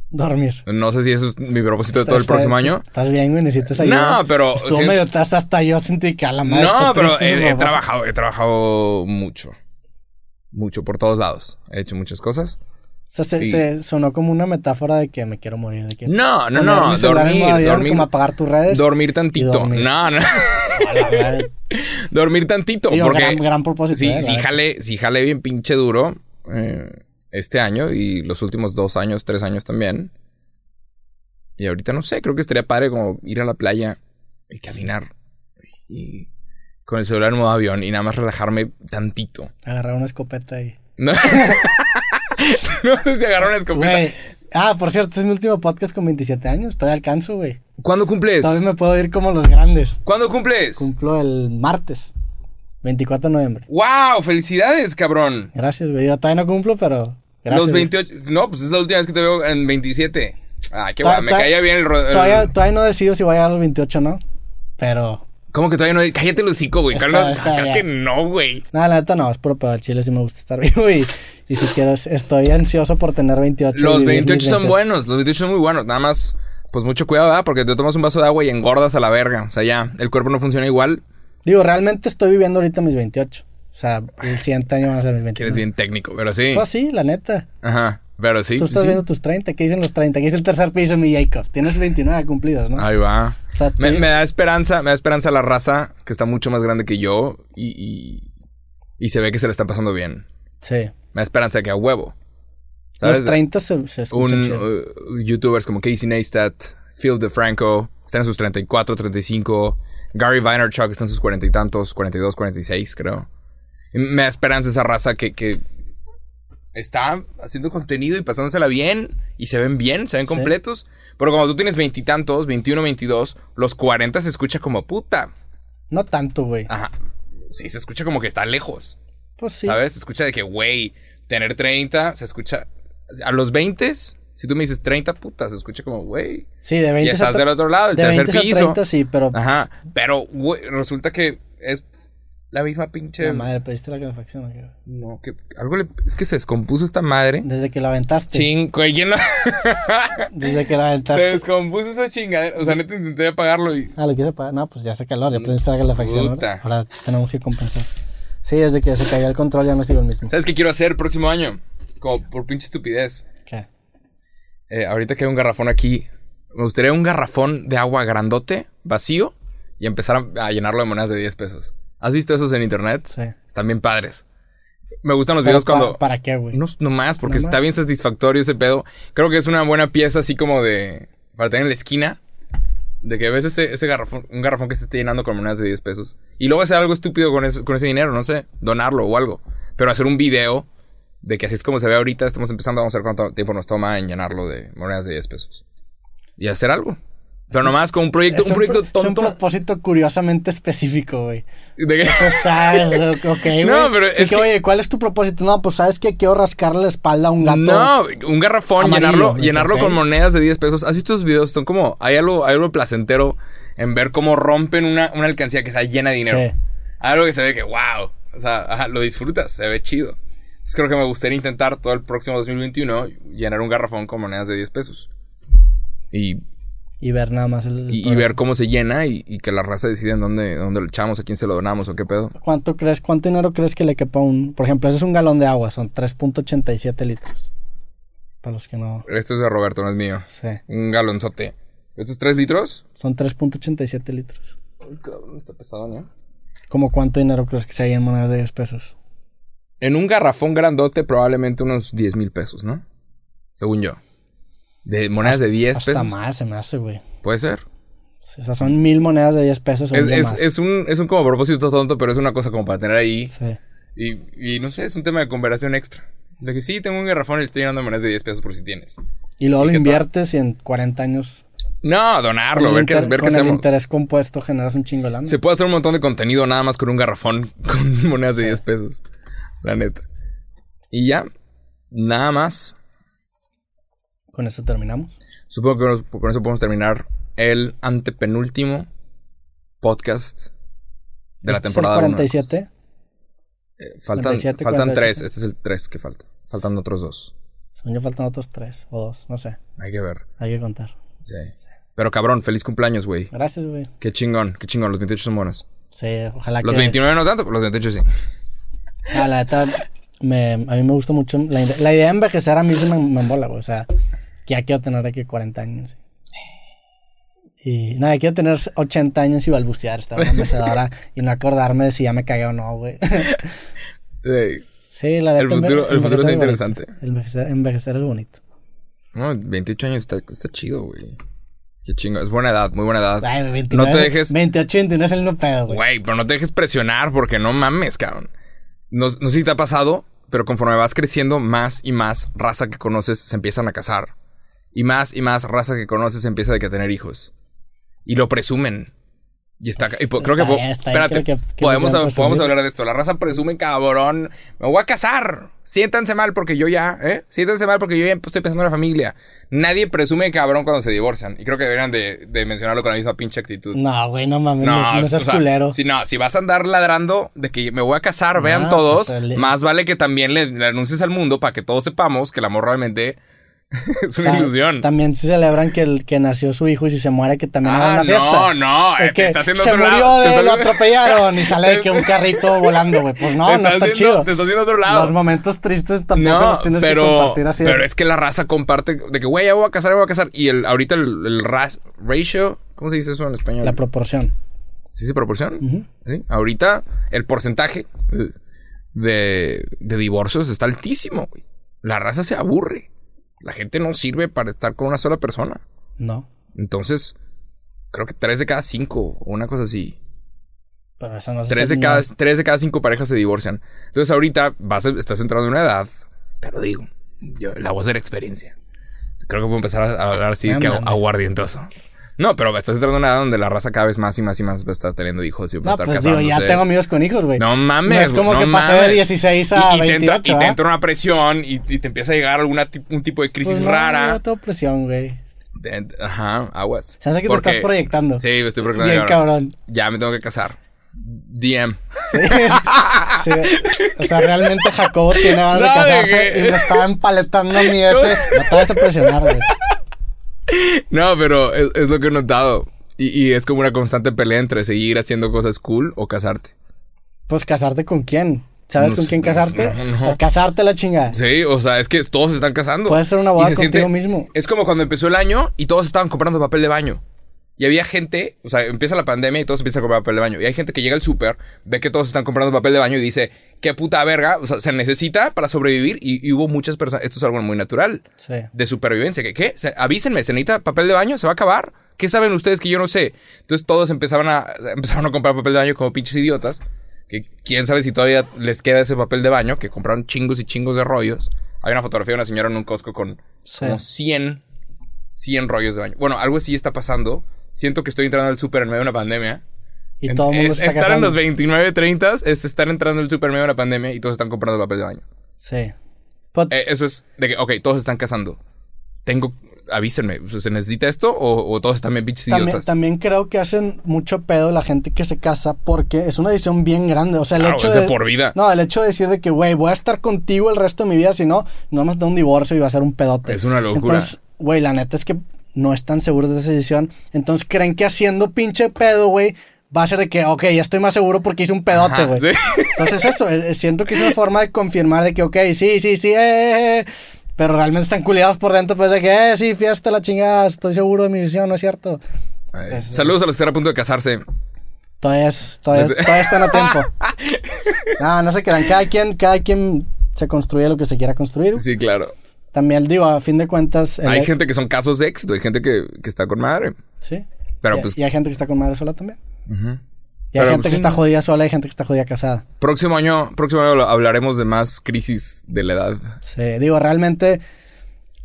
Dormir. No sé si eso es mi propósito de todo el próximo está- año. ¿Estás bien, güey? ¿Necesitas ayuda? No, pero... Estuvo sí- medio atrás hasta yo sentí que a la madre. no, pero he, he trabajado, he trabajado mucho. Mucho, por todos lados. He hecho muchas cosas. O sea, se, Sí. se sonó como una metáfora de que me quiero morir. De que No, no, no. Dormir, dormir. Como apagar tus redes. Dormir tantito. dormir. No, no. *laughs* Dormir tantito. Digo, porque gran, gran propósito. sí, eh, sí, jale, sí jale bien pinche duro eh, este año y los últimos dos años, tres años también. Y ahorita no sé, creo que estaría padre como ir a la playa y caminar y con el celular en modo avión y nada más relajarme tantito. Agarrar una escopeta y. No, *laughs* *laughs* no sé si agarrar una escopeta. Ah, por cierto, es mi último podcast con 27 años. Todavía alcanzo, güey. ¿Cuándo cumples? Todavía me puedo ir como los grandes. ¿Cuándo cumples? Cumplo el martes. 24 de noviembre. ¡Wow! ¡Felicidades, cabrón! Gracias, güey. Yo todavía no cumplo, pero. Gracias, Los güey. 28. No, pues es la última vez que te veo en 27. Ah, qué guay. Me caía bien el, el- Todavía, todavía no decido si voy a llegar a los 28 o no. Pero. ¿Cómo que todavía no? Cállate el hocico, güey. Claro, que no, güey. Nada, la neta no, es puro pedo. Chile sí me gusta estar *laughs* vivo y, y si quiero, estoy ansioso por tener 28. y Los vivir 28 mis son 28. buenos. Los 28 son muy buenos. Nada más, pues mucho cuidado, ¿verdad? Porque te tomas un vaso de agua y engordas a la verga. O sea, ya, el cuerpo no funciona igual. Digo, realmente estoy viviendo ahorita mis 28. O sea, el siguiente año van a ser mis Que 29. eres bien técnico, pero sí. Pues sí, la neta. Ajá. Pero sí. Tú estás sí. viendo tus 30. ¿Qué dicen los 30? ¿Qué dice el tercer piso, mi Jacob? Tienes 29 cumplidos, ¿no? Ahí va. O sea, Me, me da esperanza, me da esperanza la raza que está mucho más grande que yo y, y, y se ve que se le está pasando bien. Sí. Me da esperanza de que a huevo. ¿Sabes? Los 30 se, se escucha Un, uh, youtubers como Casey Neistat, Phil DeFranco, están en sus 34, 35. Gary Vaynerchuk está en sus cuarenta y tantos, 42, 46, creo. Y me da esperanza esa raza que, que está haciendo contenido y pasándosela bien y se ven bien, se ven completos. Pero como tú tienes veintitantos, 21, 22, los 40 se escucha como puta. No tanto, güey. Ajá. Sí, se escucha como que está lejos. Pues sí. ¿Sabes? Se escucha de que, güey, tener 30, se escucha. A los 20, si tú me dices 30, puta, se escucha como, güey. Sí, de 20 Y estás a del otro lado, el de tercer 20 a piso. 30 sí, pero... Ajá. Pero, güey, resulta que es la misma pinche. La madre, pediste la calefacción. ¿o qué? No, que algo le. Es que se descompuso esta madre. Desde que la aventaste. Ching, güey, ¿quién lo- *laughs* Desde que la Se aventaste. descompuso esa chingadera. O sea, neta intenté apagarlo y. Ah, lo quise apagar. No, pues ya hace calor, ya prendiste la calefacción. ¿no? Puta. Ahora tenemos que compensar. Sí, desde que se cayó el control ya no sigo el mismo. ¿Sabes qué quiero hacer el próximo año? Como por pinche estupidez. ¿Qué? Eh, ahorita que hay un garrafón aquí, me gustaría un garrafón de agua grandote, vacío, y empezar a, a llenarlo de monedas de 10 pesos. ¿Has visto esos en internet? Sí. Están bien padres. Me gustan los Pero videos pa- cuando... ¿Para qué, güey? No, no más, porque está bien satisfactorio ese pedo. Creo que es una buena pieza así como de... Para tener en la esquina. De que ves ese, ese garrafón, un garrafón que se esté llenando con monedas de 10 pesos. Y luego hacer algo estúpido con, eso- con ese dinero, no sé, donarlo o algo. Pero hacer un video de que así es como se ve ahorita, estamos empezando, vamos a ver cuánto tiempo nos toma en llenarlo de monedas de 10 pesos. Y hacer algo. Pero nomás con un proyecto, Es un proyecto pro- Es un tonto. propósito curiosamente específico, güey. de Eso está, es- ok, güey. No, pero es que, que- oye, ¿cuál es tu propósito? No, pues sabes que quiero rascarle la espalda a un gato. No, un garrafón, amarillo, llenarlo, llenarlo con monedas de 10 pesos. ¿Has visto esos videos? Son como, hay algo, hay algo placentero en ver cómo rompen una, una alcancía que está llena de dinero. Sí. Algo que se ve que, wow. O sea, ajá, lo disfrutas, se ve chido. Entonces creo que me gustaría intentar todo el próximo 2021 llenar un garrafón con monedas de 10 pesos. Y, Y ver nada más el. y- ver cómo se llena y, y que la raza decida en dónde, dónde lo echamos, a quién se lo donamos o qué pedo. ¿Cuánto crees, cuánto dinero crees que le quepa un. Por ejemplo, ese es un galón de agua, son 3.87 litros. Para los que no. Esto es de Roberto, no es mío. Sí. Un galonzote. ¿Estos 3 litros? Son 3.87 litros. Ay, cabrón, está pesado, ¿no? ¿Cómo cuánto dinero crees que se hay en monedas de 10 pesos? En un garrafón grandote, probablemente unos 10 mil pesos, ¿no? Según yo. De monedas de 10 Hasta pesos. más se me hace, güey. Puede ser. O sea, son mil monedas de 10 pesos Es, es- es un, es un como propósito tonto, pero es una cosa como para tener ahí. Sí. Y, y no sé, es un tema de conversación extra. De que sí, tengo un garrafón y le estoy llenando de monedas de 10 pesos por si tienes. Y luego lo inviertes y en 40 años. No, donarlo, ver el qué, ver con el hacemos. interés compuesto generas un chingo de lana. Se puede hacer un montón de contenido nada más con un garrafón *laughs* con monedas de 10 pesos. La neta. Y ya, nada más. Con eso terminamos. Supongo que nos- con eso podemos terminar el antepenúltimo podcast de la Este es temporada el 1. 47. faltan 47, faltan 47. tres. Este es el tres que falta. Faltan otros dos. Según yo faltan otros tres o dos, no sé. Hay que ver. Hay que contar. Sí. Pero cabrón, feliz cumpleaños, güey. Gracias, güey. Qué chingón, qué chingón. Los 28 son buenos. Sí, ojalá Los que... 29 no tanto, pero los 28 sí. Ah, la neta, me, a mí me gusta mucho. La, la idea de envejecer a mí se me, me embola, güey. O sea, que ya quiero tener aquí 40 años. Y nada, quiero tener 80 años y balbucear, estar en una *laughs* mecedora y no acordarme de si ya me cagué o no, güey. Sí, la El neta, futuro- el futuro es interesante. El Envejecer, envejecer es bonito. no, 28 años está, está chido, güey. Qué chingo. Es buena edad, muy buena edad. Ay, no 29, te dejes. 28, 29 es el mismo pedo, güey. Güey, pero no te dejes presionar porque no mames, cabrón. No, no sé si te ha pasado, pero conforme vas creciendo, más y más raza que conoces se empiezan a casar. Y más y más raza que conoces empieza a que a tener hijos. Y lo presumen. Y está, y po- creo que, po- espérate, creo que- que podemos, podemos hablar de esto. La raza presume, cabrón, me voy a casar. Siéntanse mal porque yo ya, ¿eh? Siéntanse mal porque yo ya estoy pensando en la familia. Nadie presume cabrón cuando se divorcian. Y creo que deberían de, de mencionarlo con la misma pinche actitud. No, güey, no mames, no, no seas o sea, culero. Si no, si vas a andar ladrando de que me voy a casar, vean todos, pues, más vale que también le, le anuncies al mundo para que todos sepamos que el amor realmente *laughs* es O una sea, ilusión. También se celebran que, el, que nació su hijo y si se muere que también Ah, una fiesta. no, no, De eh, que está haciendo se otro murió lado. De está lo atropellaron y *laughs* sale de que un carrito volando, güey. Pues no, no está haciendo- chido. Te está haciendo otro Los lado. momentos tristes tampoco No, los tienes que pero, compartir así. pero es que la raza comparte de que, güey, ya voy a casar, ya voy a casar. Y el, ahorita el, el ras- ratio, ¿cómo se dice eso en español? La proporción. ¿Sí se proporción? ¿Sí? Ahorita el porcentaje eh, de, de divorcios está altísimo, güey. La raza se aburre. La gente no sirve para estar con una sola persona. No. Entonces, creo que tres de cada cinco, o una cosa así. Pero eso no Tres de, cada, tres de cada cinco parejas se divorcian. Entonces, ahorita vas a- estás entrando en una edad, te lo digo, yo, la voz de la experiencia. Creo que puedo empezar a hablar así No que aguardientoso. No, pero estás entrando en una edad donde la raza cada vez más y más y más va a estar teniendo hijos y va a No, estar pues digo, ya tengo amigos con hijos, güey. No mames. No es como que pasé de mames. 16 a y, y te 28, entra, y te ¿ah? entra una presión y, y te empieza a llegar alguna un tipo de crisis Pues no, rara. No tengo presión, güey. De- Ajá, aguas. Se hace que te Porque- estás proyectando. Sí, me estoy proyectando. Bien cabrón. Ya me tengo que casar. DM. Sí. Sí. O sea, realmente Jacobo tiene ganas *laughs* de No, de casarse que- y me estaba empaletando mi F. *laughs* No te vas a presionar, güey. *laughs* No, pero es, es lo que he notado. Y, y es como una constante pelea entre seguir haciendo cosas cool o casarte. Pues casarte con quién. ¿Sabes No con quién casarte? no, no. O casarte la chingada. Sí, o sea, es que todos se están casando. Puede ser una boda contigo mismo. Es como cuando empezó el año y todos estaban comprando papel de baño. Y había gente, o sea, empieza la pandemia y todos empiezan a comprar papel de baño. Y hay gente que llega al súper, ve que todos están comprando papel de baño y dice, qué puta verga, o sea, se necesita para sobrevivir. Y, y hubo muchas personas, esto es algo muy natural, Sí. de supervivencia. ¿Qué? qué? Se- avísenme, ¿se necesita papel de baño? ¿Se va a acabar? ¿Qué saben ustedes que yo no sé? Entonces todos empezaban a, *laughs* empezaron a comprar papel de baño como pinches idiotas. Que quién sabe si todavía les queda ese papel de baño, que compraron chingos y chingos de rollos. Hay una fotografía de una señora en un Costco con Sí. como 100, 100 rollos de baño. Bueno, algo así está pasando. Siento que estoy entrando al súper en medio de una pandemia. Y En- todo el mundo es- está estar en casando. los 29, 30 es estar entrando al súper en medio de una pandemia y todos están comprando papel de baño. Sí. Pues, Eh, eso es de que, ok, todos están casando. Tengo, avísenme, ¿se necesita esto o, o todos están bien también, idiotas? también creo que hacen mucho pedo la gente que se casa porque es una decisión bien grande. O sea, el Claro, hecho es de por vida. No, el hecho de decir de que, güey, voy a estar contigo el resto de mi vida, si no, no vamos a tener un divorcio y va a ser un pedote. Es una locura. Entonces, güey, la neta es que no están seguros de esa decisión. Entonces creen que haciendo pinche pedo, güey, va a ser de que, ok, ya estoy más seguro porque hice un pedote, güey. sí. Entonces eso, eh, eh, siento que es una forma de confirmar de que, ok, sí, sí, sí, eh, eh, eh, pero realmente están culiados por dentro, pues de que, eh, sí, fiesta la chingada, estoy seguro de mi decisión, ¿no es cierto? Ay, Es- Saludos a los que están a punto de casarse. Todavía, es- todavía, Desde- *laughs* todavía están a tiempo. *laughs* No, no se crean, cada quien, cada quien se construye lo que se quiera construir. Sí, claro. También digo, a fin de cuentas, el- Hay gente que son casos de éxito, hay gente que, que está con madre. sí. Pero y, pues, y hay gente que está con madre sola también. Y hay Pero, gente pues, que sí, está no. jodida sola y hay gente que está jodida casada. próximo año, próximo año hablaremos de más crisis de la edad. Sí, digo, realmente,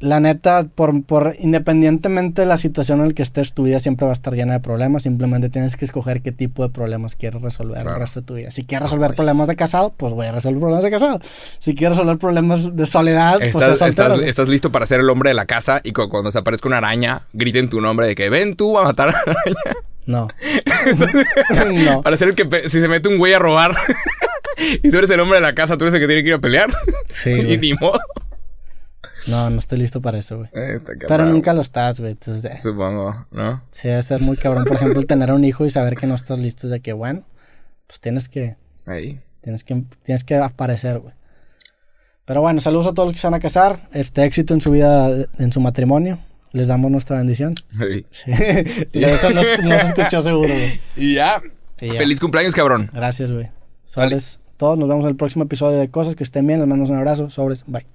la neta, por, por independientemente de la situación en la que estés, tu vida siempre va a estar llena de problemas. Simplemente tienes que escoger qué tipo de problemas quieres resolver Claro. el resto de tu vida. Si quieres resolver problemas de casado, pues voy a resolver problemas de casado. Si quieres resolver problemas de soledad, pues Estás, es soltero, estás, estás listo para ser el hombre de la casa y cu- cuando se aparezca una araña, griten tu nombre de que ven tú a matar a la araña. No. *laughs* no. Para ser el que si se mete un güey a robar *laughs* y tú eres el hombre de la casa, tú eres el que tiene que ir a pelear. Sí, *laughs* y ni modo. No, no estoy listo para eso, güey. Eh, Pero nunca lo estás, güey. Entonces, eh, Supongo, ¿no? sí, debe ser muy cabrón, por ejemplo, tener un hijo y saber que no estás listo de que, bueno, pues tienes que, Ahí. tienes que, tienes que aparecer, güey. Pero bueno, saludos a todos los que se van a casar. Este éxito en su vida, en su matrimonio. Les damos nuestra bendición. Sí. *laughs* Eso no, no se escuchó seguro, güey. *laughs* Y ya. Y ya. Feliz cumpleaños, cabrón. Gracias, güey. Sobres. Todos nos vemos en el próximo episodio de Cosas que estén bien. Les mando un abrazo. Sobres. Bye.